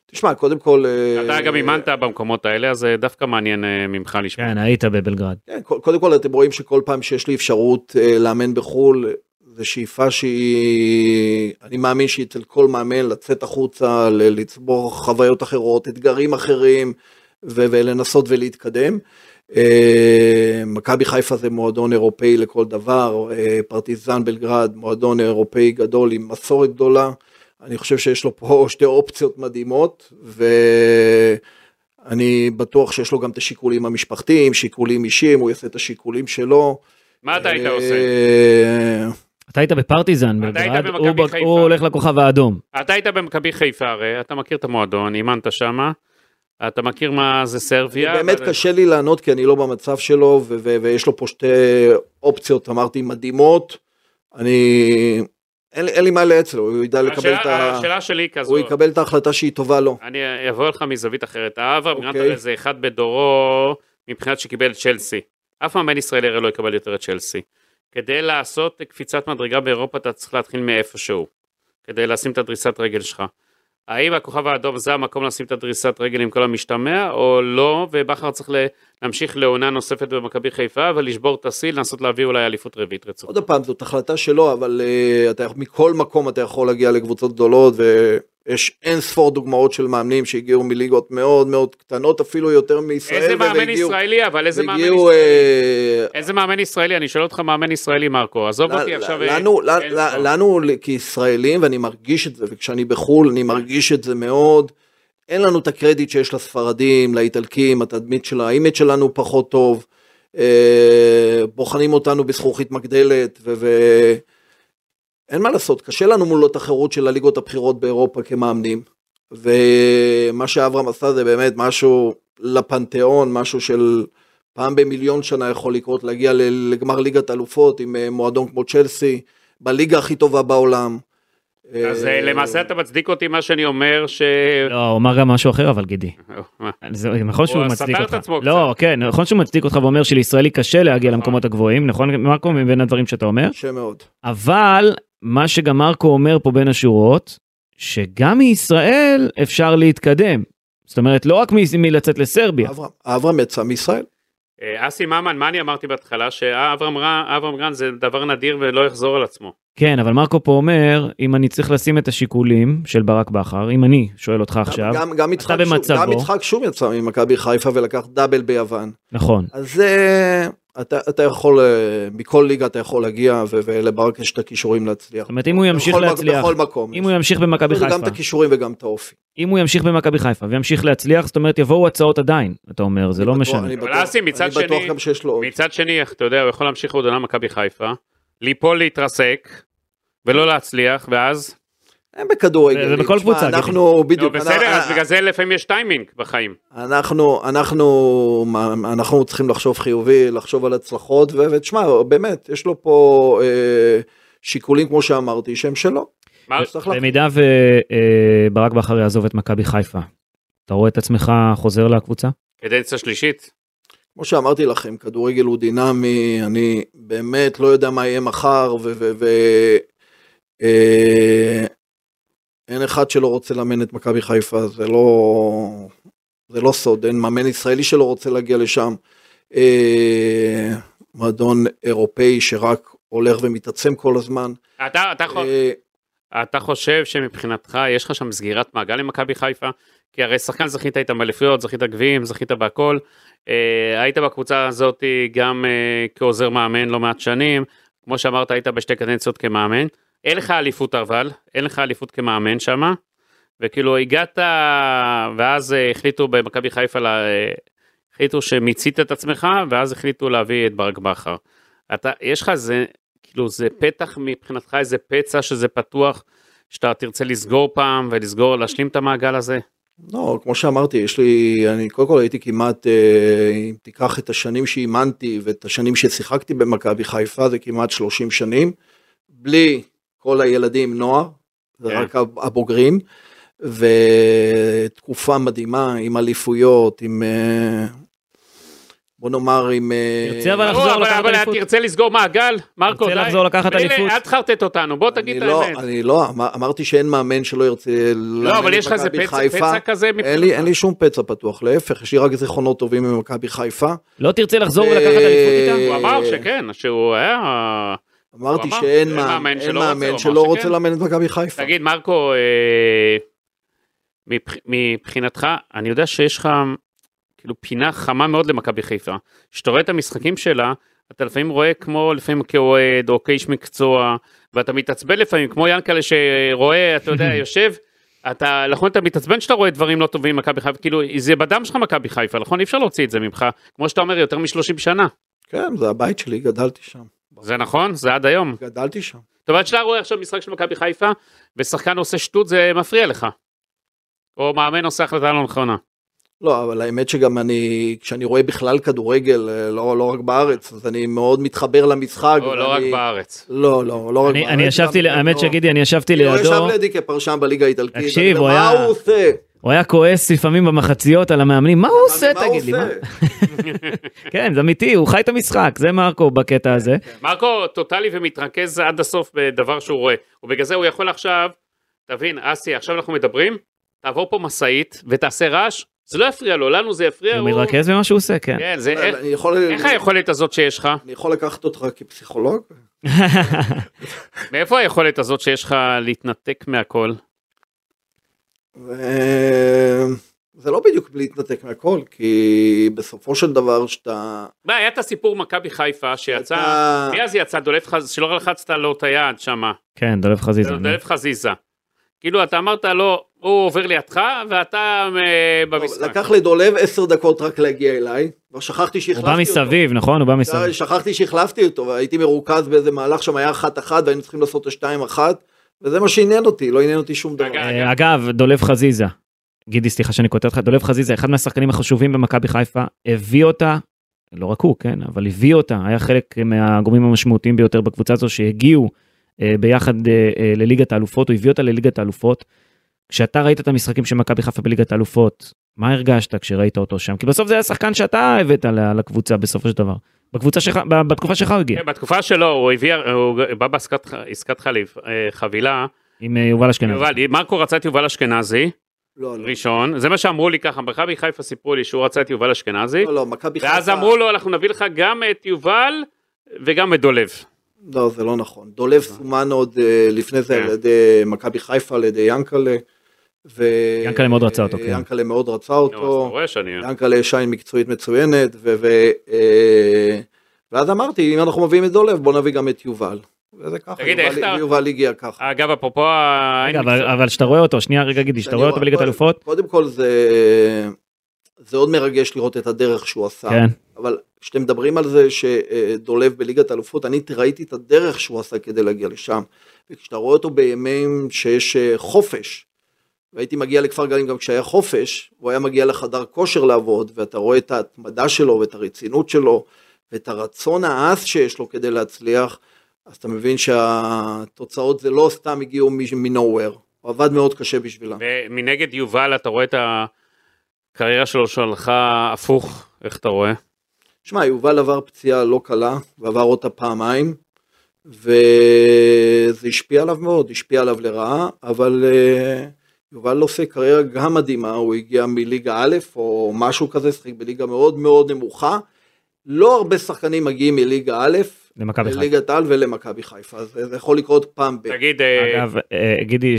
תשמע, קודם כל... אה, אתה גם אימנת במקומות האלה, אז זה דווקא מעניין אה, ממך לשמוע. כן, היית בבלגרד. כן, קודם כל אתם רואים שכל פעם שיש לי אפשרות אה, לאמן בחו"ל, זו שאיפה שהיא, אני מאמין שהיא אצל כל מאמן לצאת החוצה, לצבור חוויות אחרות, אתגרים אחרים, ולנסות ולהתקדם. אה, מכבי חיפה זה מועדון אירופאי לכל דבר, אה, פרטיזן בלגרד, מועדון אירופאי גדול עם מסורת גדולה. אני חושב שיש לו פה שתי אופציות מדהימות, ואני בטוח שיש לו גם את השיקולים המשפחתיים, שיקולים אישיים, הוא יעשה את השיקולים שלו. מה אתה היית עושה? אה, אתה היית בפרטיזן בלגרד, הוא הולך לכוכב האדום. אתה היית במכבי חיפה הרי, אתה מכיר את המועדון, אימנת שמה. אתה מכיר מה זה סרביה? באמת אבל... קשה לי לענות כי אני לא במצב שלו ויש לו פה שתי אופציות אמרתי מדהימות. אני אין, אין לי מה לעץ לו, הוא ידע השאלה, לקבל את ה... השאלה שלי כזו. הוא יקבל את ההחלטה שהיא טובה לו. אני אבוא לך מזווית אחרת. האב אברהם אוקיי. זה אחד בדורו מבחינת שקיבל צ'לסי. אף מאמן ישראלי הרי לא יקבל יותר את צ'לסי. כדי לעשות קפיצת מדרגה באירופה אתה צריך להתחיל מאיפשהו. כדי לשים את הדריסת רגל שלך. האם הכוכב האדום זה המקום לשים את הדריסת רגל עם כל המשתמע או לא, ובכר צריך להמשיך לעונה נוספת במכבי חיפה ולשבור את השיא, לנסות להביא אולי אליפות רביעית רצופה. עוד פעם, זאת החלטה שלו, אבל uh, אתה, מכל מקום אתה יכול להגיע לקבוצות גדולות, ויש אין ספור דוגמאות של מאמנים שהגיעו מליגות מאוד מאוד קטנות, אפילו יותר מישראל. איזה מאמן והגיעו, ישראלי, אבל איזה מאמן ישראלי? אה, איזה מאמן ישראלי? אני שואל אותך מאמן ישראלי, מרקו, עזוב אותי עכשיו. אה, לנו, לנו כישראלים, ואני מרגיש את זה, וכשאני בחו"ל אני מרגיש את זה מאוד. אין לנו את הקרדיט שיש לספרדים, לאיטלקים, התדמית של ה image שלנו פחות טוב, אה, בוחנים אותנו בזכוכית מגדלת, ואין מה לעשות, קשה לנו מול התחרות של הליגות הבכירות באירופה כמאמנים, ומה שאברהם עשה זה באמת משהו לפנתיאון, משהו של פעם במיליון שנה יכול לקרות, להגיע לגמר ליגת אלופות עם אה, מועדון כמו צ'לסי, בליגה הכי טובה בעולם. אז אה, למעשה אתה מצדיק אותי מה שאני אומר ש... לא, הוא אמר גם משהו אחר אבל גידי. זה נכון שהוא מצדיק אותך. לא, כן, נכון שהוא מצדיק אותך ואומר שלישראלי קשה להגיע נכון. למקומות הגבוהים, נכון מרקו מבין הדברים שאתה אומר? קשה מאוד. אבל מה שגם מרקו אומר פה בין השורות, שגם מישראל אפשר להתקדם. זאת אומרת, לא רק מלצאת לסרביה. אברהם יצא מישראל. אה, אסי ממן, מה אני אמרתי בהתחלה? שאברהם רן- אברהם גרנד זה דבר נדיר ולא יחזור על עצמו. כן, אבל מרקו פה אומר, אם אני צריך לשים את השיקולים של ברק בכר, אם אני שואל אותך עכשיו, גם, גם, יצחק אתה במצבו. גם יצחק שום יצא ממכבי חיפה ולקח דאבל ביוון. נכון, אז זה, אתה, אתה יכול, אה, מכל ליגה אתה יכול להגיע, ו- ולברק יש את הכישורים להצליח. זאת אומרת אם הוא ימשיך בכל, להצליח, בכל מקום. אם הוא ימשיך במכבי יש לו גם חיפה, את הכישורים וגם את האופי. אם הוא ימשיך במכבי חיפה וימשיך להצליח, זאת אומרת יבואו הצעות עדיין, אתה אומר, זה לא בטוח- משנה. אני אבל בטוח- אסי, מצד אני בטוח גם שיש לו עוד. מצד שני, אתה יודע, הוא יכול להמשיך עוד עונה מכבי חיפה, ליפול להתרסק, ולא להצליח, ואז... הם בכדורגל. זה בכל קבוצה, אנחנו לא, בדיוק, בסדר, אז בגלל זה לפעמים יש טיימינג בחיים. אנחנו, אנחנו, אנחנו צריכים לחשוב חיובי, לחשוב על הצלחות, ו- ותשמע, באמת, יש לו פה אה, שיקולים, כמו שאמרתי, שהם שלו. במידה וברק בכר יעזוב את מכבי חיפה, אתה רואה את עצמך חוזר לקבוצה? קדנציה שלישית? כמו שאמרתי לכם, כדורגל הוא דינמי, אני באמת לא יודע מה יהיה מחר, ו... אין אחד שלא רוצה לאמן את מכבי חיפה, זה לא, זה לא סוד, אין מאמן ישראלי שלא רוצה להגיע לשם. אה, מועדון אירופאי שרק הולך ומתעצם כל הזמן. אתה, אתה, אה, אתה חושב שמבחינתך יש לך שם סגירת מעגל למכבי חיפה? כי הרי שחקן זכית איתם באליפויות, זכית גביעים, זכית בהכל. אה, היית בקבוצה הזאת גם אה, כעוזר מאמן לא מעט שנים. כמו שאמרת, היית בשתי קדנציות כמאמן. אין לך אליפות אבל, אין לך אליפות כמאמן שמה. וכאילו הגעת, ואז החליטו במכבי חיפה, לה, החליטו שמיצית את עצמך, ואז החליטו להביא את ברק בכר. אתה, יש לך איזה, כאילו זה פתח מבחינתך, איזה פצע שזה פתוח, שאתה תרצה לסגור פעם ולסגור, להשלים את המעגל הזה? לא, כמו שאמרתי, יש לי, אני קודם כל הייתי כמעט, אה, אם תיקח את השנים שאימנתי ואת השנים ששיחקתי במכבי חיפה, זה כמעט 30 שנים, בלי כל הילדים נוער, זה כן. רק הבוגרים, ותקופה מדהימה עם אליפויות, עם, אה, בוא נאמר, עם... אה, תרצה אבל לא, לחזור אבל, לקחת אבל אליפות? תרצה לסגור מעגל? מרקו, תרצה די. לחזור לקחת מילא, אליפות? אל תחרטט אותנו, בוא תגיד את לא, האמת. אני לא, אמר- אמרתי שאין מאמן שלא ירצה לא, אבל יש לך איזה פצע, כזה אין לי, מבחינתך. אין לי שום פצע פתוח, להפך, יש לי רק זיכרונות טובים ממכבי חיפה. לא תרצה לחזור ולקחת אליפות איתה? הוא אמר שכן, שהוא היה... אמרתי שאין אין מאמן, שלא שלא רוצה שכן. לאמן את מכבי חיפה. תגיד, מרקו, אה, מבח- מבחינתך, אני יודע שיש לך כאילו פינה חמה מאוד למכבי חיפה. כשאתה רואה את המשחקים שלה, אתה לפעמים רואה כמו לפעמים כאוהד או כאיש מקצוע, ואתה מתעצבן לפעמים, כמו ינקלה שרואה, אתה יודע, יושב, אתה, נכון, אתה מתעצבן שאתה רואה דברים לא טובים במכבי חיפה, כאילו, זה בדם שלך מכבי חיפה, נכון? אי אפשר להוציא את זה ממך, כמו שאתה אומר, יותר מ-30 שנה. כן, זה הבית שלי, גדלתי שם. זה נכון? זה עד היום. גדלתי שם. זאת אומרת שאתה רואה עכשיו משחק של מכבי חיפה, ושחקן עושה שטות, זה מפריע לך. או מאמן עושה החלטה לא נכונה. לא, אבל האמת שגם אני, כשאני רואה בכלל כדורגל, אה, לא, לא רק בארץ, אז אני מאוד מתחבר למשחק. או לא רק ואני- בארץ. לא, לא, לא רק אני- בארץ. אני ישבתי, האמת לא. שגידי, אני ישבתי הוא ישב לידו, לידי כפרשן בליגה האיטלקית. תקשיב, אני הוא מה היה- הוא עושה? הוא היה כועס לפעמים במחציות על המאמנים, מה הוא עושה הוא תגיד לי? מה? עושה? כן, זה אמיתי, הוא חי את המשחק, זה מרקו בקטע הזה. מרקו טוטאלי ומתרכז עד הסוף בדבר שהוא רואה. ובגלל זה הוא יכול עכשיו, תבין, אסי, עכשיו אנחנו מדברים, תעבור פה משאית ותעשה רעש, זה לא יפריע לו, לנו זה יפריע. הוא מתרכז במה שהוא עושה, כן. כן, זה יכול- איך היכולת הזאת שיש לך? אני יכול לקחת אותך כפסיכולוג? מאיפה היכולת הזאת שיש לך להתנתק מהכל? ו- זה לא בדיוק להתנתק מהכל, כי בסופו של דבר שאתה... מה, היה את הסיפור מכבי חיפה שיצא, מי אז יצא? דולף חזיזה, שלא לחצת לו את היד שמה. כן, דולב חזיזה. דולף חזיזה. כאילו אתה אמרת לו, הוא עובר לידך ואתה אה, במשחק. לקח לדולב עשר דקות רק להגיע אליי, כבר שכחתי הוא שהחלפתי בא אותו. מסביב, נכון? הוא בא מסביב. שכחתי שהחלפתי אותו, והייתי מרוכז באיזה מהלך שם היה אחת אחת, והיינו צריכים לעשות את השתיים אחת, וזה מה שעניין אותי, לא עניין אותי שום דבר. אה, אגב, דולב חזיזה, גידי, סליחה שאני קוטע אותך, דולב חזיזה, אחד מהשחקנים החשובים במכבי חיפה, הביא אותה, לא רק הוא, כן, אבל הביא אותה, היה חלק מהגורמים המשמעותיים ביותר בקבוצה הזו שהגיעו אה, ביחד אה, לליגת האלופות, הוא הביא אותה לליגת האלופות. כשאתה ראית את המשחקים של מכבי חיפה בליגת האלופות, מה הרגשת כשראית אותו שם? כי בסוף זה היה שחקן שאתה הבאת לקבוצה בסופו של דבר. בקבוצה שלך, בתקופה שלך הוא הגיע, כן, בתקופה שלו הוא הביא, הוא בא בעסקת עסקת חליף, אה, חבילה, עם אה, יובל אשכנזי. יובל, מרקו רצה את יובל אשכנזי, לא, לא. ראשון, זה מה שאמרו לי ככה, מכבי חיפה סיפרו לי שהוא רצה את יובל אשכנזי, לא, לא, מכבי חיפה... ואז אמרו לו אנחנו נביא לך גם את יובל וגם את דולב. לא, זה לא נכון. דולב סומן עוד אה, לפני זה כן. על ידי מכבי חיפה, על ידי ינקלה. ו... ינקלה מאוד רצה אותו, כן. ינקלה מאוד רצה נו, אז אתה אותו. רואה שאני... ינקלה יש עין מקצועית מצוינת, ו... ו... אה, ואז אמרתי, אם אנחנו מביאים את דולב, בוא נביא גם את יובל. וזה ככה, תגיד, יובל- אתה- יובל הגיע ככה. אגב, אפרופו ה... רגע, אבל- אבל כשאתה רואה אותו, שנייה רגע גידי, כשאתה רואה אותו בליגת קודם- אלופות, קודם כל זה... זה עוד מרגש לראות את הדרך שהוא עשה. כן, אבל כשאתם מדברים על זה שדולב בליגת אלופות, אני ראיתי את הדרך שהוא עשה כדי להגיע לשם. וכשאתה רואה אותו בימים שיש אה, חופש, והייתי מגיע לכפר גלים גם כשהיה חופש, הוא היה מגיע לחדר כושר לעבוד, ואתה רואה את ההתמדה שלו ואת הרצינות שלו, ואת הרצון העז שיש לו כדי להצליח, אז אתה מבין שהתוצאות זה לא סתם הגיעו מ-nowhere, הוא עבד מאוד קשה בשבילם. ומנגד יובל אתה רואה את הקריירה שלו שהלכה הפוך, איך אתה רואה? שמע, יובל עבר פציעה לא קלה, ועבר אותה פעמיים, וזה השפיע עליו מאוד, השפיע עליו לרעה, אבל uh, יובל עושה קריירה גם מדהימה, הוא הגיע מליגה א' או משהו כזה, שיחק בליגה מאוד מאוד נמוכה. לא הרבה שחקנים מגיעים מליגה א'. לליגת על ולמכבי חיפה, אז זה יכול לקרות פעם ב... תגיד, אה, אגב, אה, גידי,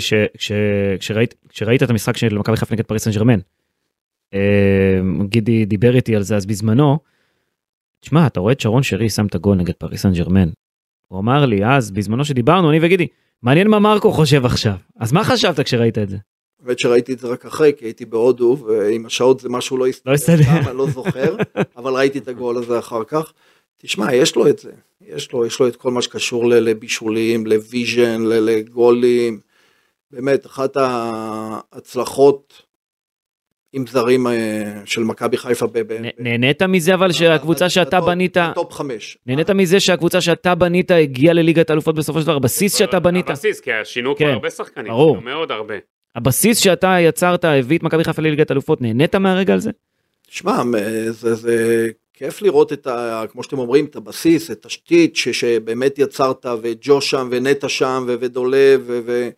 כשראית את המשחק של מכבי חיפה נגד פריס סן ג'רמן, אה, גידי דיבר איתי על זה אז בזמנו, תשמע, אתה רואה את שרון שרי שם את הגול נגד פריס סן ג'רמן. הוא אמר לי אז, בזמנו שדיברנו, אני וגידי, מעניין מה מרקו חושב עכשיו. אז מה חשבת כשראית את זה? האמת שראיתי את זה רק אחרי, כי הייתי בהודו, ועם השעות זה משהו לא הסתדר, לא הסתדר. אני לא זוכר, אבל ראיתי את הגול הזה אחר כך. תשמע, יש לו את זה, יש לו, יש לו את כל מה שקשור לבישולים, ל vision, לגולים. באמת, אחת ההצלחות עם זרים אה, של מכבי חיפה ב... נהנית מזה אבל שהקבוצה שאתה בנית, ב top חמש. נהנית מזה שהקבוצה שאתה בנית הגיעה לליגת אלופות בסופו של דבר, הבסיס שאתה בנית, הבסיס, כי שינו כן, כבר הרבה שחקנים, מאוד הרבה. הבסיס שאתה יצרת הביא את מכבי חיפה לליגת אלופות, נהנית מהרגע הזה? שמע, זה, זה כיף לראות את ה... כמו שאתם אומרים, את הבסיס, את תשתית ש, שבאמת יצרת, וג'ו שם, ונטע שם, ו- ודולב, ו... ו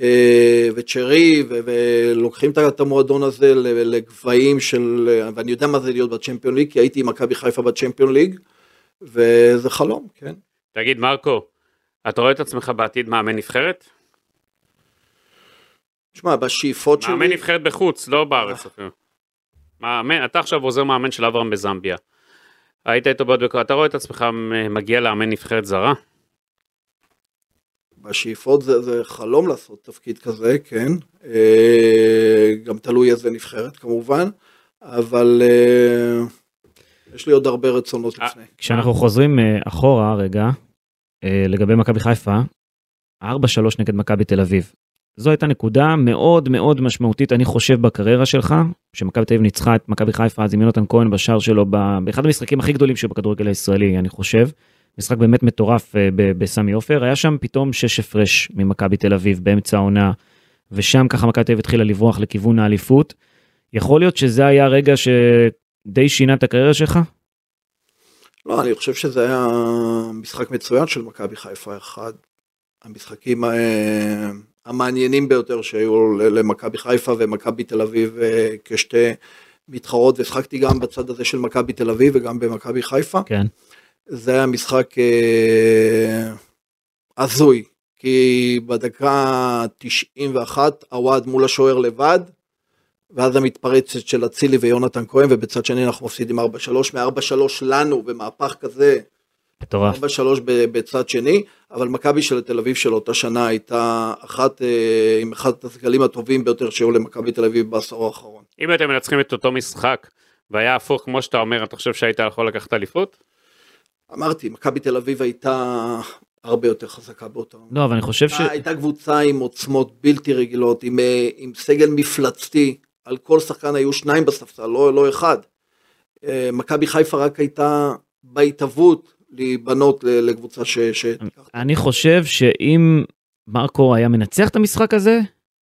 אה, וצ'רי, ולוקחים את- המועדון הזה לגבהים של, ואני יודע מה זה להיות בצ'מפיון ליג, כי הייתי עם מכבי חיפה בצ'מפיון ליג, וזה חלום, כן. תגיד, מרקו, אתה רואה את עצמך בעתיד מאמן נבחרת? שמע, בשאיפות שלי... מאמן נבחרת בחוץ, לא בארץ אפילו. מאמן, אתה עכשיו עוזר מאמן של אברהם בזמביה. היית איתו בעוד בקור, אתה רואה את עצמך מגיע לאמן נבחרת זרה? בשאיפות זה, זה חלום לעשות תפקיד כזה, כן. אה, גם תלוי איזה נבחרת כמובן, אבל אה, יש לי עוד הרבה רצונות אה, לפני. כשאנחנו חוזרים אה, אחורה רגע, אה, לגבי מכבי חיפה, 4-3 נגד מכבי תל אביב. זו הייתה נקודה מאוד מאוד משמעותית, אני חושב, בקריירה שלך, שמכבי תל אביב ניצחה את מכבי חיפה אז עם יונתן כהן בשער שלו, באחד המשחקים הכי גדולים שלו בכדורגל הישראלי, אני חושב. משחק באמת מטורף אה, בסמי עופר, היה שם פתאום שש הפרש ממכבי תל אביב באמצע העונה, ושם ככה מכבי תל אביב התחילה לברוח לכיוון האליפות. יכול להיות שזה היה רגע שדי שינה את הקריירה שלך? לא, אני חושב שזה היה משחק מצוין של מכבי חיפה, אחד המשחקים אה, המעניינים ביותר שהיו למכבי חיפה ומכבי תל אביב אה, כשתי מתחרות, והשחקתי גם בצד הזה של מכבי תל אביב וגם במכבי חיפה. כן. זה היה משחק אה, הזוי, כי בדקה 91 הוואד מול השוער לבד, ואז המתפרצת של אצילי ויונתן כהן, ובצד שני אנחנו מפסידים 4-3, מ-4-3 לנו במהפך כזה, מטורף. 4-3 ב- בצד שני, אבל מכבי של תל אביב של אותה שנה הייתה אחת אה, עם אחד הסגלים הטובים ביותר שהיו למכבי תל אביב בעשור האחרון. אם אתם מנצחים את אותו משחק, והיה הפוך כמו שאתה אומר, אתה חושב שהיית יכול לקחת אליפות? אמרתי, מכבי תל אביב הייתה הרבה יותר חזקה באותה עונה. לא, אבל אני חושב ש... הייתה- הייתה קבוצה עם עוצמות בלתי רגילות, עם, אה, עם סגל מפלצתי, על כל שחקן היו שניים בספסל, לא, לא אחד. אה, מכבי חיפה רק הייתה בהתהוות להיבנות לקבוצה ש... ש... אני חושב שאם מרקו היה מנצח את המשחק הזה,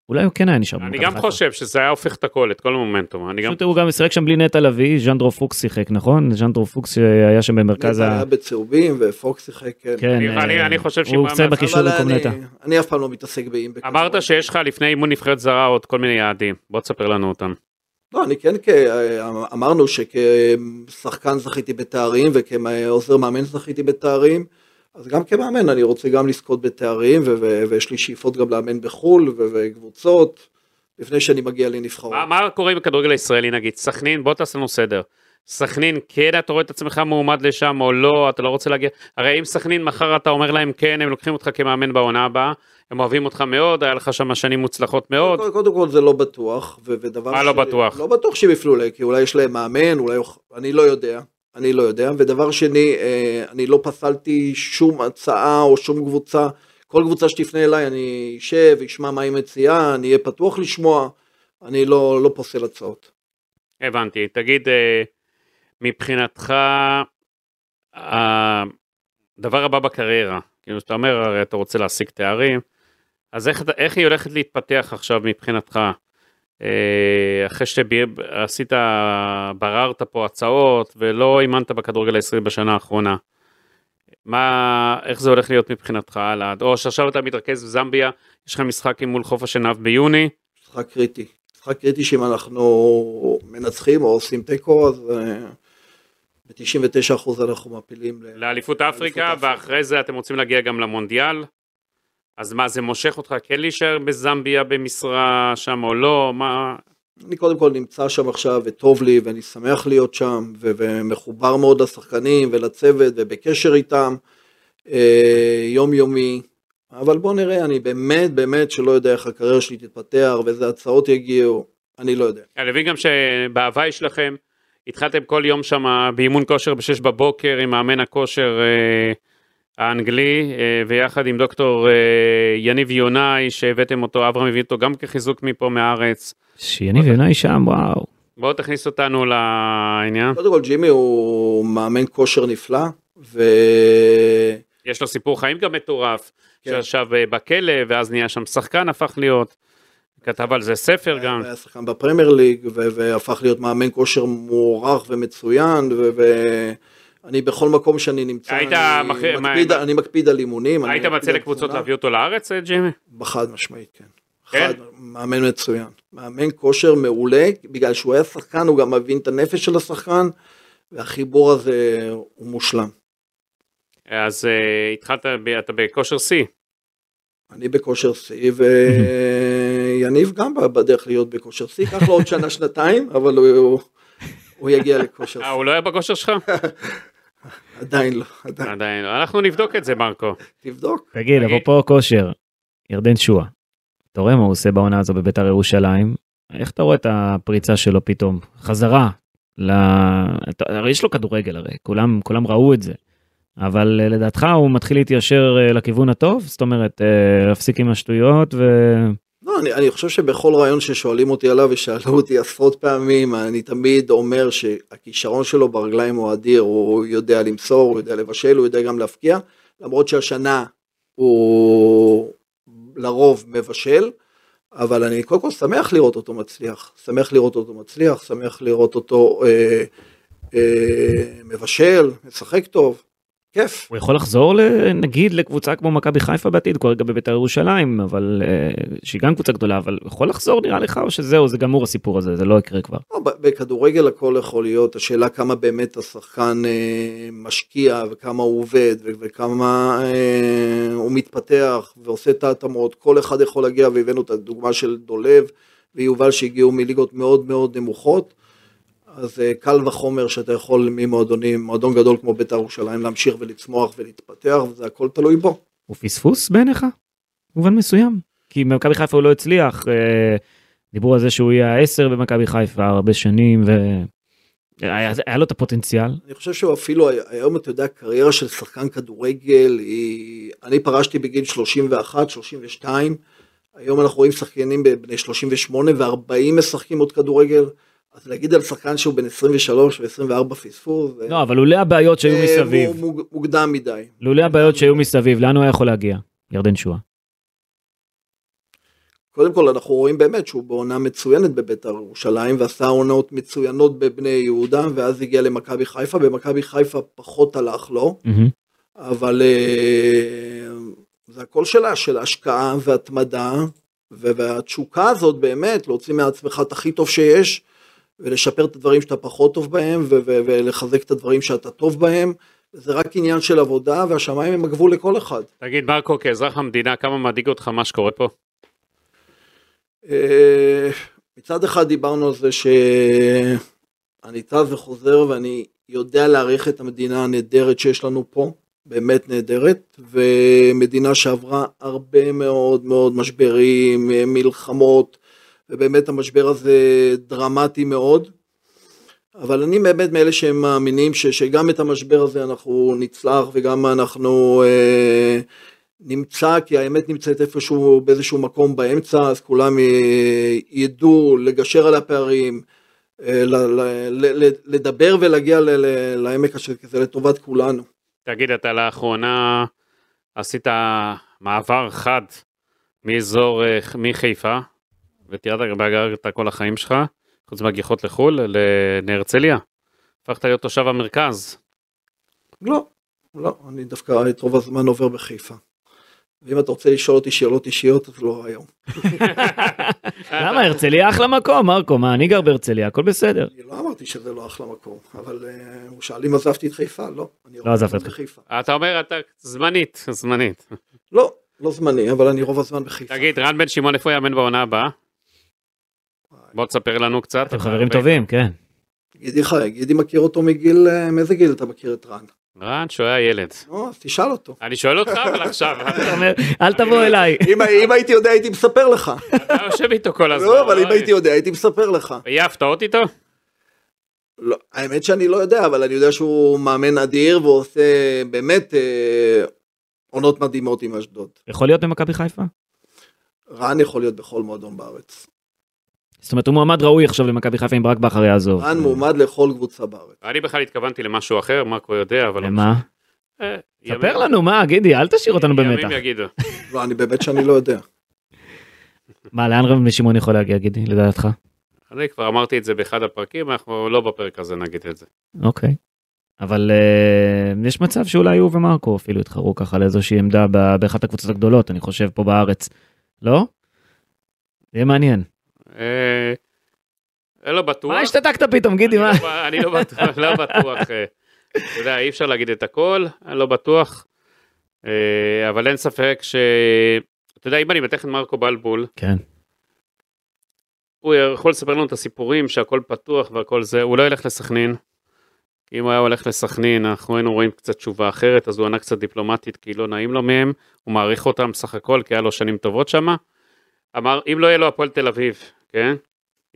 אולי הוא כן היה נשאר אני גם. חושב שזה היה הופך את הכל, את כל המומנטום. אני גם... פשוט הוא גם שיחק שם בלי נטע לביא, ז'אנדרו פוקס שיחק, נכון? ז'אנדרו פוקס שהיה שם במרכז ה... היה בצהובים ופוקס שיחק, כן. כן, אני- אה, אני- חושב שאם הוא הוא עושה היה בקישור במקום אני- נטע. אני אף פעם לא מתעסק. בכדורגל. אמרת שיש לך לפני אימון נבחרת זרה עוד כל מיני יעדים. בוא תספר לנו אותם. לא, אני כן, כ- אמרנו שכשחקן זכיתי בתארים וכעוזר מאמן זכיתי בתארים, אז גם כמאמן אני רוצה גם לזכות בתארים, ויש לי שאיפות גם לאמן בחו"ל וקבוצות, לפני שאני מגיע לנבחרות. מה, מה קורה בכדורגל הישראלי נגיד? סכנין, בוא תעשה לנו סדר. סכנין, כן אתה רואה את עצמך מועמד לשם או לא, אתה לא רוצה להגיע? הרי אם סכנין מחר אתה אומר להם כן, הם לוקחים אותך כמאמן בעונה הבאה, הם אוהבים אותך מאוד, היה לך שם שנים מוצלחות מאוד. קודם- קודם כל זה לא בטוח, ו- ודבר מה לא בטוח? לא בטוח שהם יפלו לי, כי אולי יש להם מאמן, אולי... אני לא יודע. אני לא יודע, ודבר שני, אה, אני לא פסלתי שום הצעה או שום קבוצה, כל קבוצה שתפנה אליי אני אשב, אשמע מה היא מציעה, אני אהיה פתוח לשמוע, אני לא, לא פוסל הצעות. הבנתי. תגיד, אה, מבחינתך, הדבר הבא בקריירה, כאילו שאתה אומר, הרי אתה רוצה להשיג תארים, אז איך, איך היא הולכת להתפתח עכשיו מבחינתך? אה, אחרי שעשית, בררת פה הצעות ולא אימנת בכדורגל הישראלי בשנה האחרונה. מה, איך זה הולך להיות מבחינתך הלאה? או שעכשיו אתה מתרכז בזמביה, יש לך משחק עם מול חוף השנהב ביוני, משחק קריטי. משחק קריטי שאם אנחנו מנצחים או עושים תיקו, אז ב-99% אנחנו מפילים. ל- לאליפות אפריקה, אפריקה. ואחרי זה אתם רוצים להגיע גם למונדיאל. אז מה, זה מושך אותך כן להישאר בזמביה במשרה שם או לא? מה... אני קודם כל נמצא שם עכשיו וטוב לי ואני שמח להיות שם ו- ומחובר מאוד לשחקנים ולצוות ובקשר איתם אה, יומיומי. אבל בוא נראה, אני באמת באמת שלא יודע איך הקריירה שלי תתפתח ואיזה הצעות יגיעו, אני לא יודע. אני מבין גם שבהוואי שלכם התחלתם כל יום שם באימון כושר ב-6 בבוקר עם מאמן הכושר אה, האנגלי, אה, ויחד עם דוקטור אה, יניב יונאי, שהבאתם אותו, אברהם הביא אותו גם כחיזוק מפה מהארץ. שיניב יונאי שם, וואו. בואו תכניס אותנו לעניין. קודם כל ג'ימי הוא מאמן כושר נפלא ו... יש לו סיפור חיים גם מטורף, כן. שישב אה, בכלא, ואז נהיה שם שחקן, הפך להיות, כתב על זה ספר גם. היה שחקן בפרמייר ליג והפך להיות מאמן כושר מוערך ומצוין ואני בכל מקום שאני נמצא, היית אני, מח- מקפיד, מה- אני מקפיד על אימונים. היית מציע לקבוצות. להביא אותו לארץ, ג'ימי? בחד משמעית, כן. כן? חד, מאמן מצוין. מאמן כושר מעולה, בגלל שהוא היה שחקן, הוא גם מבין את הנפש של השחקן, והחיבור הזה הוא מושלם. אז אה, התחלת, אתה בכושר שיא. אני בכושר שיא, ויניב גם בדרך להיות בכושר שיא, ייקח לו עוד שנה, שנתיים, אבל הוא, הוא יגיע לכושר אה, שיא. הוא לא היה בכושר שלך? עדיין לא, עדיין. עדיין לא. אנחנו נבדוק את זה, מרקו. תבדוק. תגיד, תגיד. אפרופו כושר, ירדן שואה, אתה רואה מה הוא עושה בעונה הזו בביתר ירושלים? איך אתה רואה את הפריצה שלו פתאום? חזרה. ל... יש לו כדורגל הרי, כולם, כולם ראו את זה. אבל אה, לדעתך הוא מתחיל להתיישר אה, לכיוון הטוב? זאת אומרת, אה, להפסיק עם השטויות ו... לא, אני, אני חושב שבכל רעיון ששואלים אותי עליו, ושאלו אותי עשרות פעמים, אני תמיד אומר שהכישרון שלו ברגליים הוא אדיר, הוא יודע למסור, הוא יודע לבשל, הוא יודע גם להפקיע, למרות שהשנה הוא לרוב מבשל, אבל אני קודם כל שמח לראות אותו מצליח, שמח לראות אותו מצליח, שמח לראות אותו אה, אה, מבשל, משחק טוב, כיף. הוא יכול לחזור נגיד לקבוצה כמו מכבי חיפה בעתיד, כרגע בביתר ירושלים, אבל אה, שהיא גם קבוצה גדולה, אבל הוא יכול לחזור נראה לך או שזהו, זה גמור הסיפור הזה, זה לא יקרה כבר. לא, בכדורגל הכל יכול להיות, השאלה כמה באמת השחקן אה, משקיע וכמה הוא עובד וכמה אה, הוא מתפתח ועושה את ההתאמות, כל אחד יכול להגיע והבאנו את הדוגמה של דולב ויובל שהגיעו מליגות מאוד מאוד נמוכות, אז אה, קל וחומר שאתה יכול ממועדונים, מועדון גדול כמו בית"ר ירושלים להמשיך ולצמוח ולהתפתח וזה הכל תלוי בו. הוא פספוס בעיניך? במובן מסוים. כי במכבי חיפה הוא לא הצליח, אה, דיברו על זה שהוא יהיה העשר במכבי חיפה הרבה שנים, והיה היה לו את הפוטנציאל. אני חושב שהוא אפילו היום אתה יודע קריירה של שחקן כדורגל היא אני פרשתי בגיל 31 32 היום אנחנו רואים שחקנים בני 38 ו40 משחקים עוד כדורגל אז להגיד על שחקן שהוא בן 23 ו24 פספוס לא, אבל לולא הבעיות שהיו אה, מסביב, הוא מוקדם מדי לולא הבעיות שהיו מסביב, לאן הוא היה יכול להגיע? ירדן שואה. קודם כל אנחנו רואים באמת שהוא בעונה מצוינת בבית"ר ירושלים ועשה עונות מצוינות בבני יהודה ואז הגיע למכבי חיפה, במכבי חיפה פחות הלך לו. אבל אה, זה הכל שאלה של השקעה והתמדה והתשוקה הזאת באמת להוציא מעצמך את הכי טוב שיש ולשפר את הדברים שאתה פחות טוב בהם ו- ו- ולחזק את הדברים שאתה טוב בהם. זה רק עניין של עבודה והשמיים הם הגבול לכל אחד. תגיד, מרקו, כאזרח המדינה, כמה מדאיג אותך מה שקורה פה? אה, מצד אחד דיברנו על זה שאני טס וחוזר ואני יודע להעריך את המדינה הנהדרת שיש לנו פה, באמת נהדרת, ומדינה שעברה הרבה מאוד מאוד משברים, מלחמות, ובאמת המשבר הזה דרמטי מאוד. אבל אני באמת מאלה שהם מאמינים ש, שגם את המשבר הזה אנחנו נצלח וגם אנחנו אה, נמצא, כי האמת נמצאת איפשהו באיזשהו מקום באמצע, אז כולם אה, ידעו לגשר על הפערים, אה, ל, ל, ל, לדבר ולהגיע ל, ל, לעמק הזה, כי זה לטובת כולנו. תגיד, אתה לאחרונה עשית מעבר חד מאזור, אה, מחיפה, ותיארת בהגרת כל החיים שלך, חוץ מהגיחות לחו"ל, להרצליה. הפכת להיות תושב המרכז. לא, לא, אני דווקא את רוב הזמן עובר בחיפה. ואם אתה רוצה לשאול אותי שאלות אישיות, אז לא היום. למה הרצליה אחלה מקום מרקו מה אני גר בהרצליה הכל בסדר. אני לא אמרתי שזה לא אחלה מקום, אבל אה, הוא שאל אם עזבתי את חיפה, לא. אני רוב עזבת את בחיפה. אתה אומר, אתה זמנית, זמנית. לא, לא זמני, אבל אני רוב הזמן בחיפה. תגיד, רן בן שמעון, איפה יאמן בעונה הבאה? בוא תספר לנו קצת. אתם חברים טובים כן. גידי לך, גידי מכיר אותו מגיל, אה, מאיזה גיל אתה מכיר את רן? רן, שהוא היה ילד. נו, אז תשאל אותו. אני שואל אותך אבל עכשיו, אומר, אל תבוא אליי. אם הייתי יודע הייתי מספר לך. אתה יושב איתו כל הזמן. לא, אבל אם הייתי יודע הייתי מספר לך. יהיה הפתעות איתו? לא, האמת שאני לא יודע, אבל אני יודע שהוא מאמן אדיר והוא עושה באמת אה, עונות מדהימות עם אשדוד. יכול להיות במכבי חיפה? רן יכול להיות בכל מועדון בארץ. זאת אומרת הוא מועמד ראוי עכשיו למכבי חיפה אם ברק בכר יעזוב. רן מועמד לכל קבוצה בארץ. אני בכלל התכוונתי למשהו אחר, מרקו יודע, אבל... לא למה? משנה. אה, ספר ימים- לנו מה גידי אל תשאיר אותנו במתח. ימים יגידו. לא, אני באמת שאני לא יודע. מה לאן רב שמעון יכול להגיע גידי לדעתך? אני כבר אמרתי את זה באחד הפרקים, אנחנו לא בפרק הזה נגיד את זה. אוקיי. אבל אה, יש מצב שאולי הוא ומרקו אפילו יתחרו ככה על איזושהי עמדה באחת הקבוצות הגדולות אני חושב פה בארץ. לא? יהיה מעניין. אה, לא בטוח. מה השתתקת פתאום גידי אני מה? לא ב- אני לא בטוח, לא בטוח. אה, אתה יודע, אי אפשר להגיד את הכל, אני לא בטוח. אה, אבל אין ספק ש... אתה יודע, אם אני את מרקו בלבול, כן. הוא יכול לספר לנו את הסיפורים שהכל פתוח והכל זה, הוא לא ילך לסכנין. אם הוא היה הולך לסכנין, אנחנו היינו רואים קצת תשובה אחרת, אז הוא ענה קצת דיפלומטית, כי לא נעים לו מהם, הוא מעריך אותם סך הכל, כי היה לו שנים טובות שם. אמר, אם לא יהיה לו הפועל תל אביב, כן?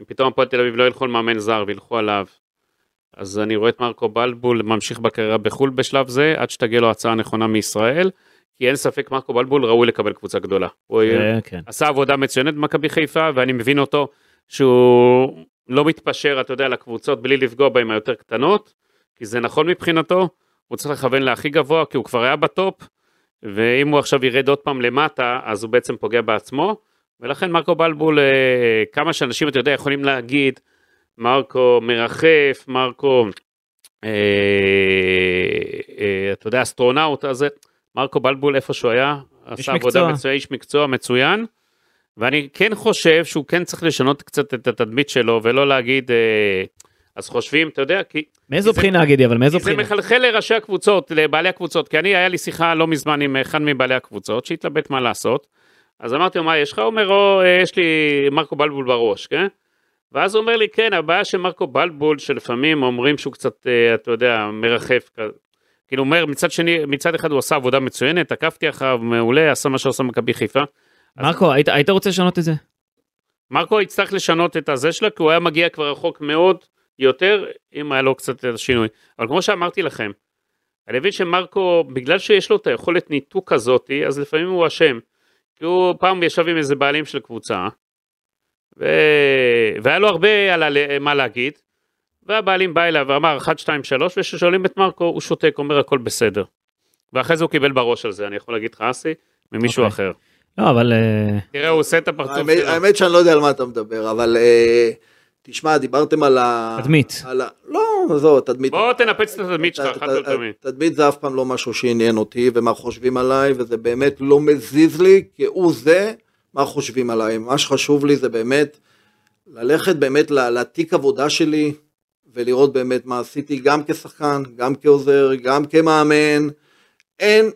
אם פתאום הפועל תל אביב לא ילכו למאמן זר וילכו עליו, אז אני רואה את מרקו בלבול ממשיך בקריירה בחו"ל בשלב זה, עד שתגיע לו הצעה נכונה מישראל, כי אין ספק מרקו בלבול ראוי לקבל קבוצה גדולה. הוא זה, כן. עשה עבודה מצוינת במכבי חיפה, ואני מבין אותו שהוא לא מתפשר, אתה יודע, לקבוצות בלי לפגוע בהן היותר קטנות, כי זה נכון מבחינתו, הוא צריך לכוון להכי גבוה, כי הוא כבר היה בטופ, ואם הוא עכשיו ירד עוד פעם למטה, אז הוא בעצם פוגע בעצמו, ולכן מרקו בלבול, אה, כמה שאנשים, אתה יודע, יכולים להגיד, מרקו מרחף, מרקו, אה, אה, אתה יודע, אסטרונאוט, אז מרקו בלבול איפה שהוא היה, עשה עבודה מקצוע. מצוין, איש מקצוע מצוין, ואני כן חושב שהוא כן צריך לשנות קצת את התדמית שלו, ולא להגיד, אה, אז חושבים, אתה יודע, כי מאיזו בחינה גידי אבל מאיזו כי זה בחינה? מחלחל לראשי הקבוצות, לבעלי הקבוצות, כי אני, היה לי שיחה לא מזמן עם אחד מבעלי הקבוצות, שהתלבט מה לעשות, אז אמרתי לו, מה יש לך? הוא אומר, או, אה, יש לי מרקו בלבול בראש, כן? ואז הוא אומר לי, כן, הבעיה של מרקו בלבול, שלפעמים אומרים שהוא קצת, אה, אתה יודע, מרחף, כ- כאילו, אומר, מצד שני, מצד אחד הוא עשה עבודה מצוינת, עקבתי אחריו, מעולה, עשה מה שעושה מכבי חיפה. אז מרקו היית- היית רוצה לשנות את זה? מרקו יצטרך לשנות את הזה שלה, כי הוא היה מגיע כבר רחוק מאוד יותר, אם היה לו קצת את השינוי. אבל כמו שאמרתי לכם, אני מבין שמרקו, בגלל שיש לו את היכולת ניתוק הזאתי, אז לפעמים הוא אשם. כי הוא פעם ישב עם איזה בעלים של קבוצה, ו... והיה לו הרבה על ה... מה להגיד, והבעלים בא אליו ואמר 1, 2, 3, וכששואלים את מרקו, הוא שותק, אומר הכל בסדר. ואחרי זה הוא קיבל בראש על זה, אני יכול להגיד לך אסי, ממישהו אוקיי. אחר. לא, אבל... אה, תראה, הוא עושה את הפרצוף האמת- שלו. האמת שאני לא יודע על מה אתה מדבר, אבל אה, תשמע, דיברתם על ה... תדמית. על ה- לא, עזוב, תדמית. בוא תנפץ את התדמית שלך אחת ולתמיד. תדמית זה אף פעם לא משהו שעניין אותי ומה חושבים עליי, וזה באמת לא מזיז לי כהוא זה מה חושבים עליי. מה שחשוב לי זה באמת ללכת באמת ל- לתיק עבודה שלי ולראות באמת מה עשיתי גם כשחקן, גם כעוזר, גם כמאמן. אין,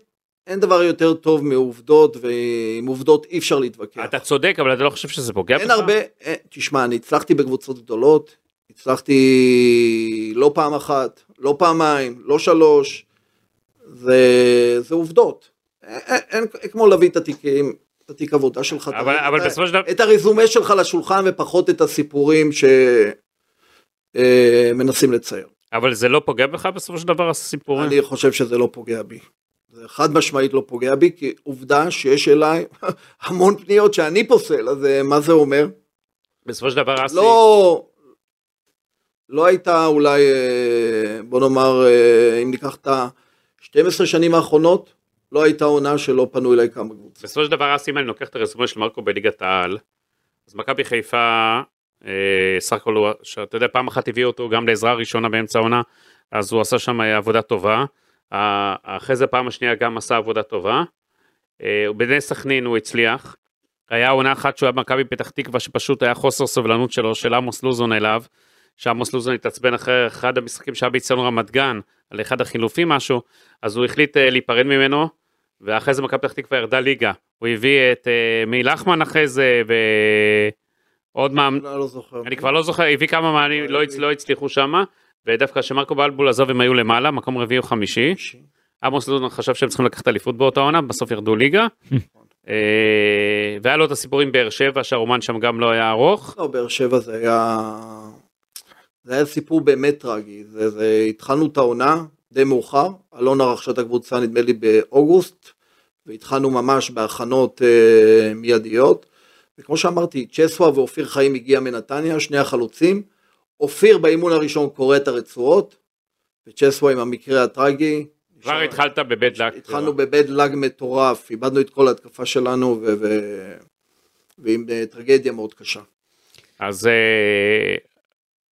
אין דבר יותר טוב מעובדות, ועם עובדות אי אפשר להתווכח. אתה צודק, אבל אתה לא חושב שזה פוגע בך? אין הרבה, אה, תשמע, אני הצלחתי בקבוצות גדולות, הצלחתי לא פעם אחת, לא פעמיים, לא שלוש, זה, זה עובדות. אין, אין, אין כמו להביא את התיקים, את התיק עבודה שלך, אבל- את ה- אבל את ה- בסופו של דבר- את הרזומה שלך לשולחן ופחות את הסיפורים שמנסים לצייר. אבל זה לא פוגע בך בסופו של דבר הסיפורים? אני חושב שזה לא פוגע בי. זה חד משמעית לא פוגע בי, כי עובדה שיש אליי המון פניות שאני פוסל, אז אה, מה זה אומר? בסופו של דבר אסי, לא, לא הייתה אולי, אה, בוא נאמר, אה, אם ניקח את ה-12 שנים האחרונות, לא הייתה עונה שלא פנו אליי כמה קבוצות. בסופו של דבר אסי, אם אני לוקח את הרזומה של מרקו בליגת העל, אז מכבי חיפה, סך הכל, שאתה יודע, פעם אחת הביאו אותו גם לעזרה ראשונה באמצע העונה, אז הוא עשה שם עבודה טובה. אה, אחרי זה פעם השנייה גם עשה עבודה טובה. אה, בבני סכנין הוא הצליח. היה עונה אחת שהוא היה במכבי פתח תקווה שפשוט היה חוסר סבלנות שלו, של עמוס לוזון אליו, שעמוס לוזון התעצבן אחרי אחד המשחקים שהיה באצטדיון רמת גן, על אחד החילופים משהו, אז הוא החליט אה, להיפרד ממנו, ואחרי זה מכבי פתח תקווה ירדה ליגה. הוא הביא את מי לחמן אחרי זה, ועוד מאמן, לא. אני כבר לא זוכר, הביא כמה מאמנים, לא, לא הצליחו שמה, ודווקא כשמרקו בלבול עזב הם היו למעלה, מקום רביעי או חמישי. עמוס לוזון חשב שהם צריכים לקחת אליפות באותה עונה, בסוף ירדו ליגה. אה, והיה לו את הסיפור עם באר שבע, שהרומן שם גם לא היה ארוך. לא, באר שבע זה היה... זה היה סיפור באמת טרגי. זה, זה... התחלנו את העונה די מאוחר, אלונה רכשה את הקבוצה נדמה לי באוגוסט, והתחלנו ממש בהכנות אה, מיידיות. וכמו שאמרתי, צ'סווה ואופיר חיים הגיע מנתניה, שני החלוצים. אופיר באימון הראשון קורא את הרצועות, וצ'סווה עם המקרה הטרגי. כבר נשאר- התחלת בבד לק. התחלנו בבד לג מטורף, איבדנו את כל ההתקפה שלנו, ו... ו... ועם אה, טרגדיה מאוד קשה. אז, אה,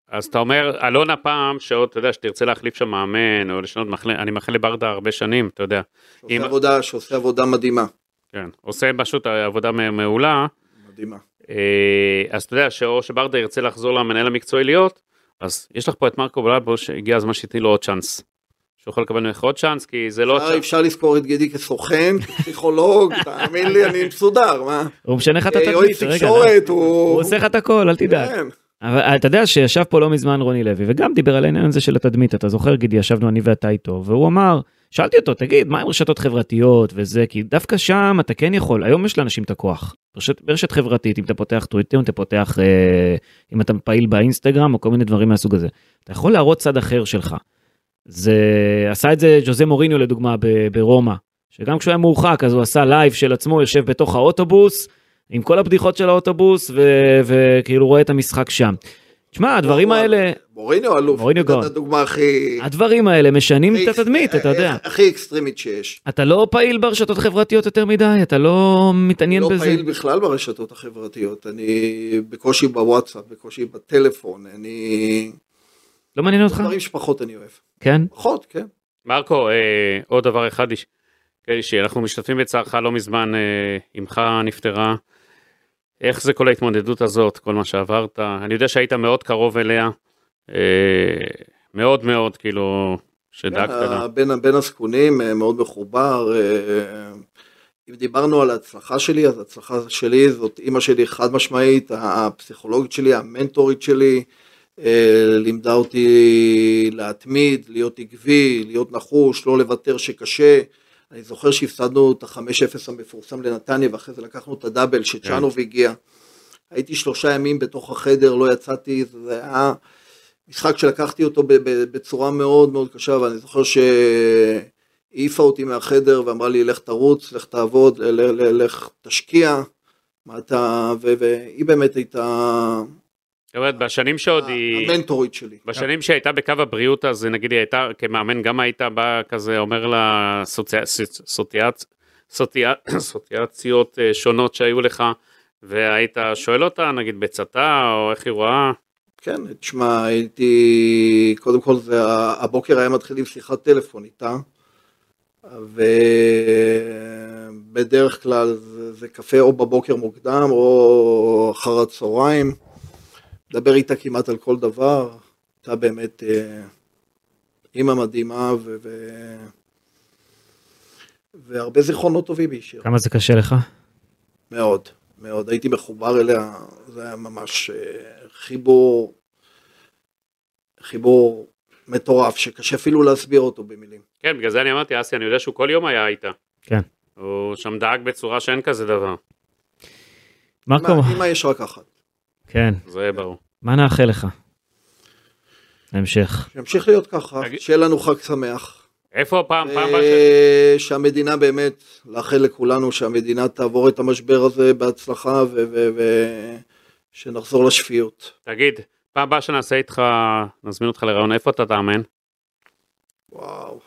אז אתה אומר, אלונה פעם, שעוד, אתה יודע, שתרצה להחליף שם מאמן, או לשנות מחלה, אני מאחל לברדה הרבה שנים, אתה יודע. שעושה אם- עבודה, שעושה עבודה מדהימה. כן, עושה פשוט עבודה מעולה. מדהימה. אה, אז אתה יודע שאו שברדה ירצה לחזור למנהל המקצועי להיות, אז יש לך פה את מרקו בלבו שהגיע הזמן שתיתני לו עוד צ'אנס. שהוא יכול לקבל ממך עוד צ'אנס, כי זה לא אפשר-. אפשר לזכור את גידי כסוכן, כפסיכולוג, תאמין לי, אני מסודר, מה? הוא משנה לך את אה, התדמית, רגע. הוא... עושה לך את הכל, אל תדאג. כן. אבל אה, אתה יודע שישב פה לא מזמן רוני לוי, וגם דיבר על העניין הזה של התדמית, אתה זוכר גידי, ישבנו אני ואתה איתו, והוא אמר, שאלתי אותו, תגיד, מה עם רשתות חברתיות וזה, כי דווקא שם אתה כן יכול, היום יש לאנשים את הכוח. ברשת, ברשת חברתית, אם אתה פותח טוויטר, אם אתה פותח, אה, אם אתה פעיל באינסטגרם, או כל מיני דברים מהסוג הזה, אתה יכול להראות צד אחר שלך. זה, עשה את זה ז'וזה מוריניו לדוגמה ב- ברומא, שגם כשהוא היה מורחק, אז הוא עשה live של עצמו, יושב בתוך האוטובוס, עם כל הבדיחות של האוטובוס, ו- וכאילו רואה את המשחק שם. תשמע, הדברים הוא- האלה, מוריניו אלוף. מוריניו זאת גאון. הדוגמה הכי... הדברים האלה משנים את התדמית, אתה יודע. הכי אקסטרימית שיש. אתה לא פעיל ברשתות החברתיות יותר מדי, אתה לא מתעניין לא בזה. פעיל בכלל ברשתות החברתיות, אני בקושי בוואטסאפ, בקושי בטלפון, אני... לא מעניין אותך? דברים שפחות אני אוהב. כן? פחות, כן. מרקו, אה, עוד דבר אחד, יש- שאנחנו משתתפים בצערך לא מזמן, אה, אמך נפטרה. איך זה כל ההתמודדות הזאת, כל מה שעברת? אני יודע שהיית מאוד קרוב אליה, אה, מאוד מאוד, כאילו, שדאגת כן, לה. בין, בין הזקונים אה, מאוד מחובר. אה, אם דיברנו על ההצלחה שלי, אז ההצלחה שלי זאת אימא שלי חד משמעית, הפסיכולוגית שלי, המנטורית שלי, לימדה אותי להתמיד, להיות עקבי, להיות נחוש, לא לוותר שקשה. אני זוכר שהפסדנו את ה-5-0 המפורסם לנתניה, ואחרי זה לקחנו את הדאבל שצ'אנוב הגיע. הייתי שלושה ימים בתוך החדר, לא יצאתי, זה היה משחק שלקחתי אותו בצורה מאוד מאוד קשה, ואני זוכר שהעיפה אותי מהחדר ואמרה לי, לך תרוץ, לך תעבוד, לך תשקיע, מה אתה, והיא באמת הייתה אומרת, בשנים שעוד היא... המנטורית שלי. בשנים שהייתה בקו הבריאות, אז נגיד היא הייתה, כמאמן, גם היית בא כזה, אומר לה אסוציאציות אה, שונות שהיו לך, והיית שואל אותה, נגיד בצאתה, או איך היא רואה? כן, תשמע, הייתי, קודם כל זה, הבוקר היה מתחיל עם שיחת טלפון איתה, ובדרך כלל זה, זה קפה או בבוקר מוקדם או אחר הצהריים, מדבר איתה כמעט על כל דבר, הייתה באמת אה, אימא מדהימה ו... ו... והרבה זיכרונות טובים היא השאירה. כמה זה קשה לך? מאוד, מאוד. הייתי מחובר אליה, זה היה ממש אה, חיבור, חיבור מטורף, שקשה אפילו להסביר אותו במילים. כן, בגלל זה אני אמרתי, אסי, אני יודע שהוא כל יום היה איתה. כן. הוא שם דאג בצורה שאין כזה דבר. מרקו, מה, אמא יש רק אחת. כן, זה ברור. מה נאחל לך? המשך. שימשיך להיות ככה, תגיד- שיהיה לנו חג שמח. איפה פעם, פעם הבאה ש... אה, שהמדינה באמת, לאחל לכולנו שהמדינה תעבור את המשבר הזה בהצלחה ושנחזור לשפיות. תגיד, פעם הבאה שנעשה איתך, נזמין אותך לרעיון, איפה אתה תאמן? וואו.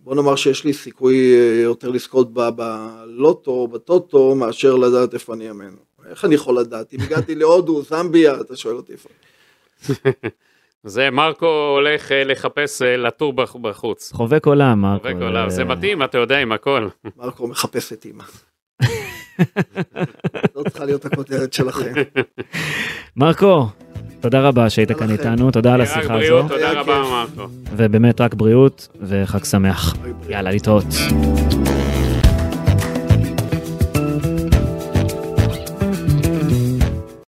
בוא נאמר שיש לי סיכוי אה, יותר לזכות ב- בלוטו או בטוטו מאשר לדעת איפה אני אאמן. איך אני יכול לדעת? אם הגעתי להודו, זמביה, אתה שואל אותי איפה. זה מרקו הולך אה, לחפש אה, לטור בח- בחוץ. חובק עולם, מרקו. חובק עולם, זה אה, מתאים, אתה יודע, עם הכל. מרקו מחפש את אימא. זאת צריכה להיות הכותרת שלכם. מרקו, תודה רבה שהיית כאן. איתנו, תודה על השיחה הזו, תודה רבה. מרקו. ובאמת רק בריאות וחג שמח. יאללה, להתראות.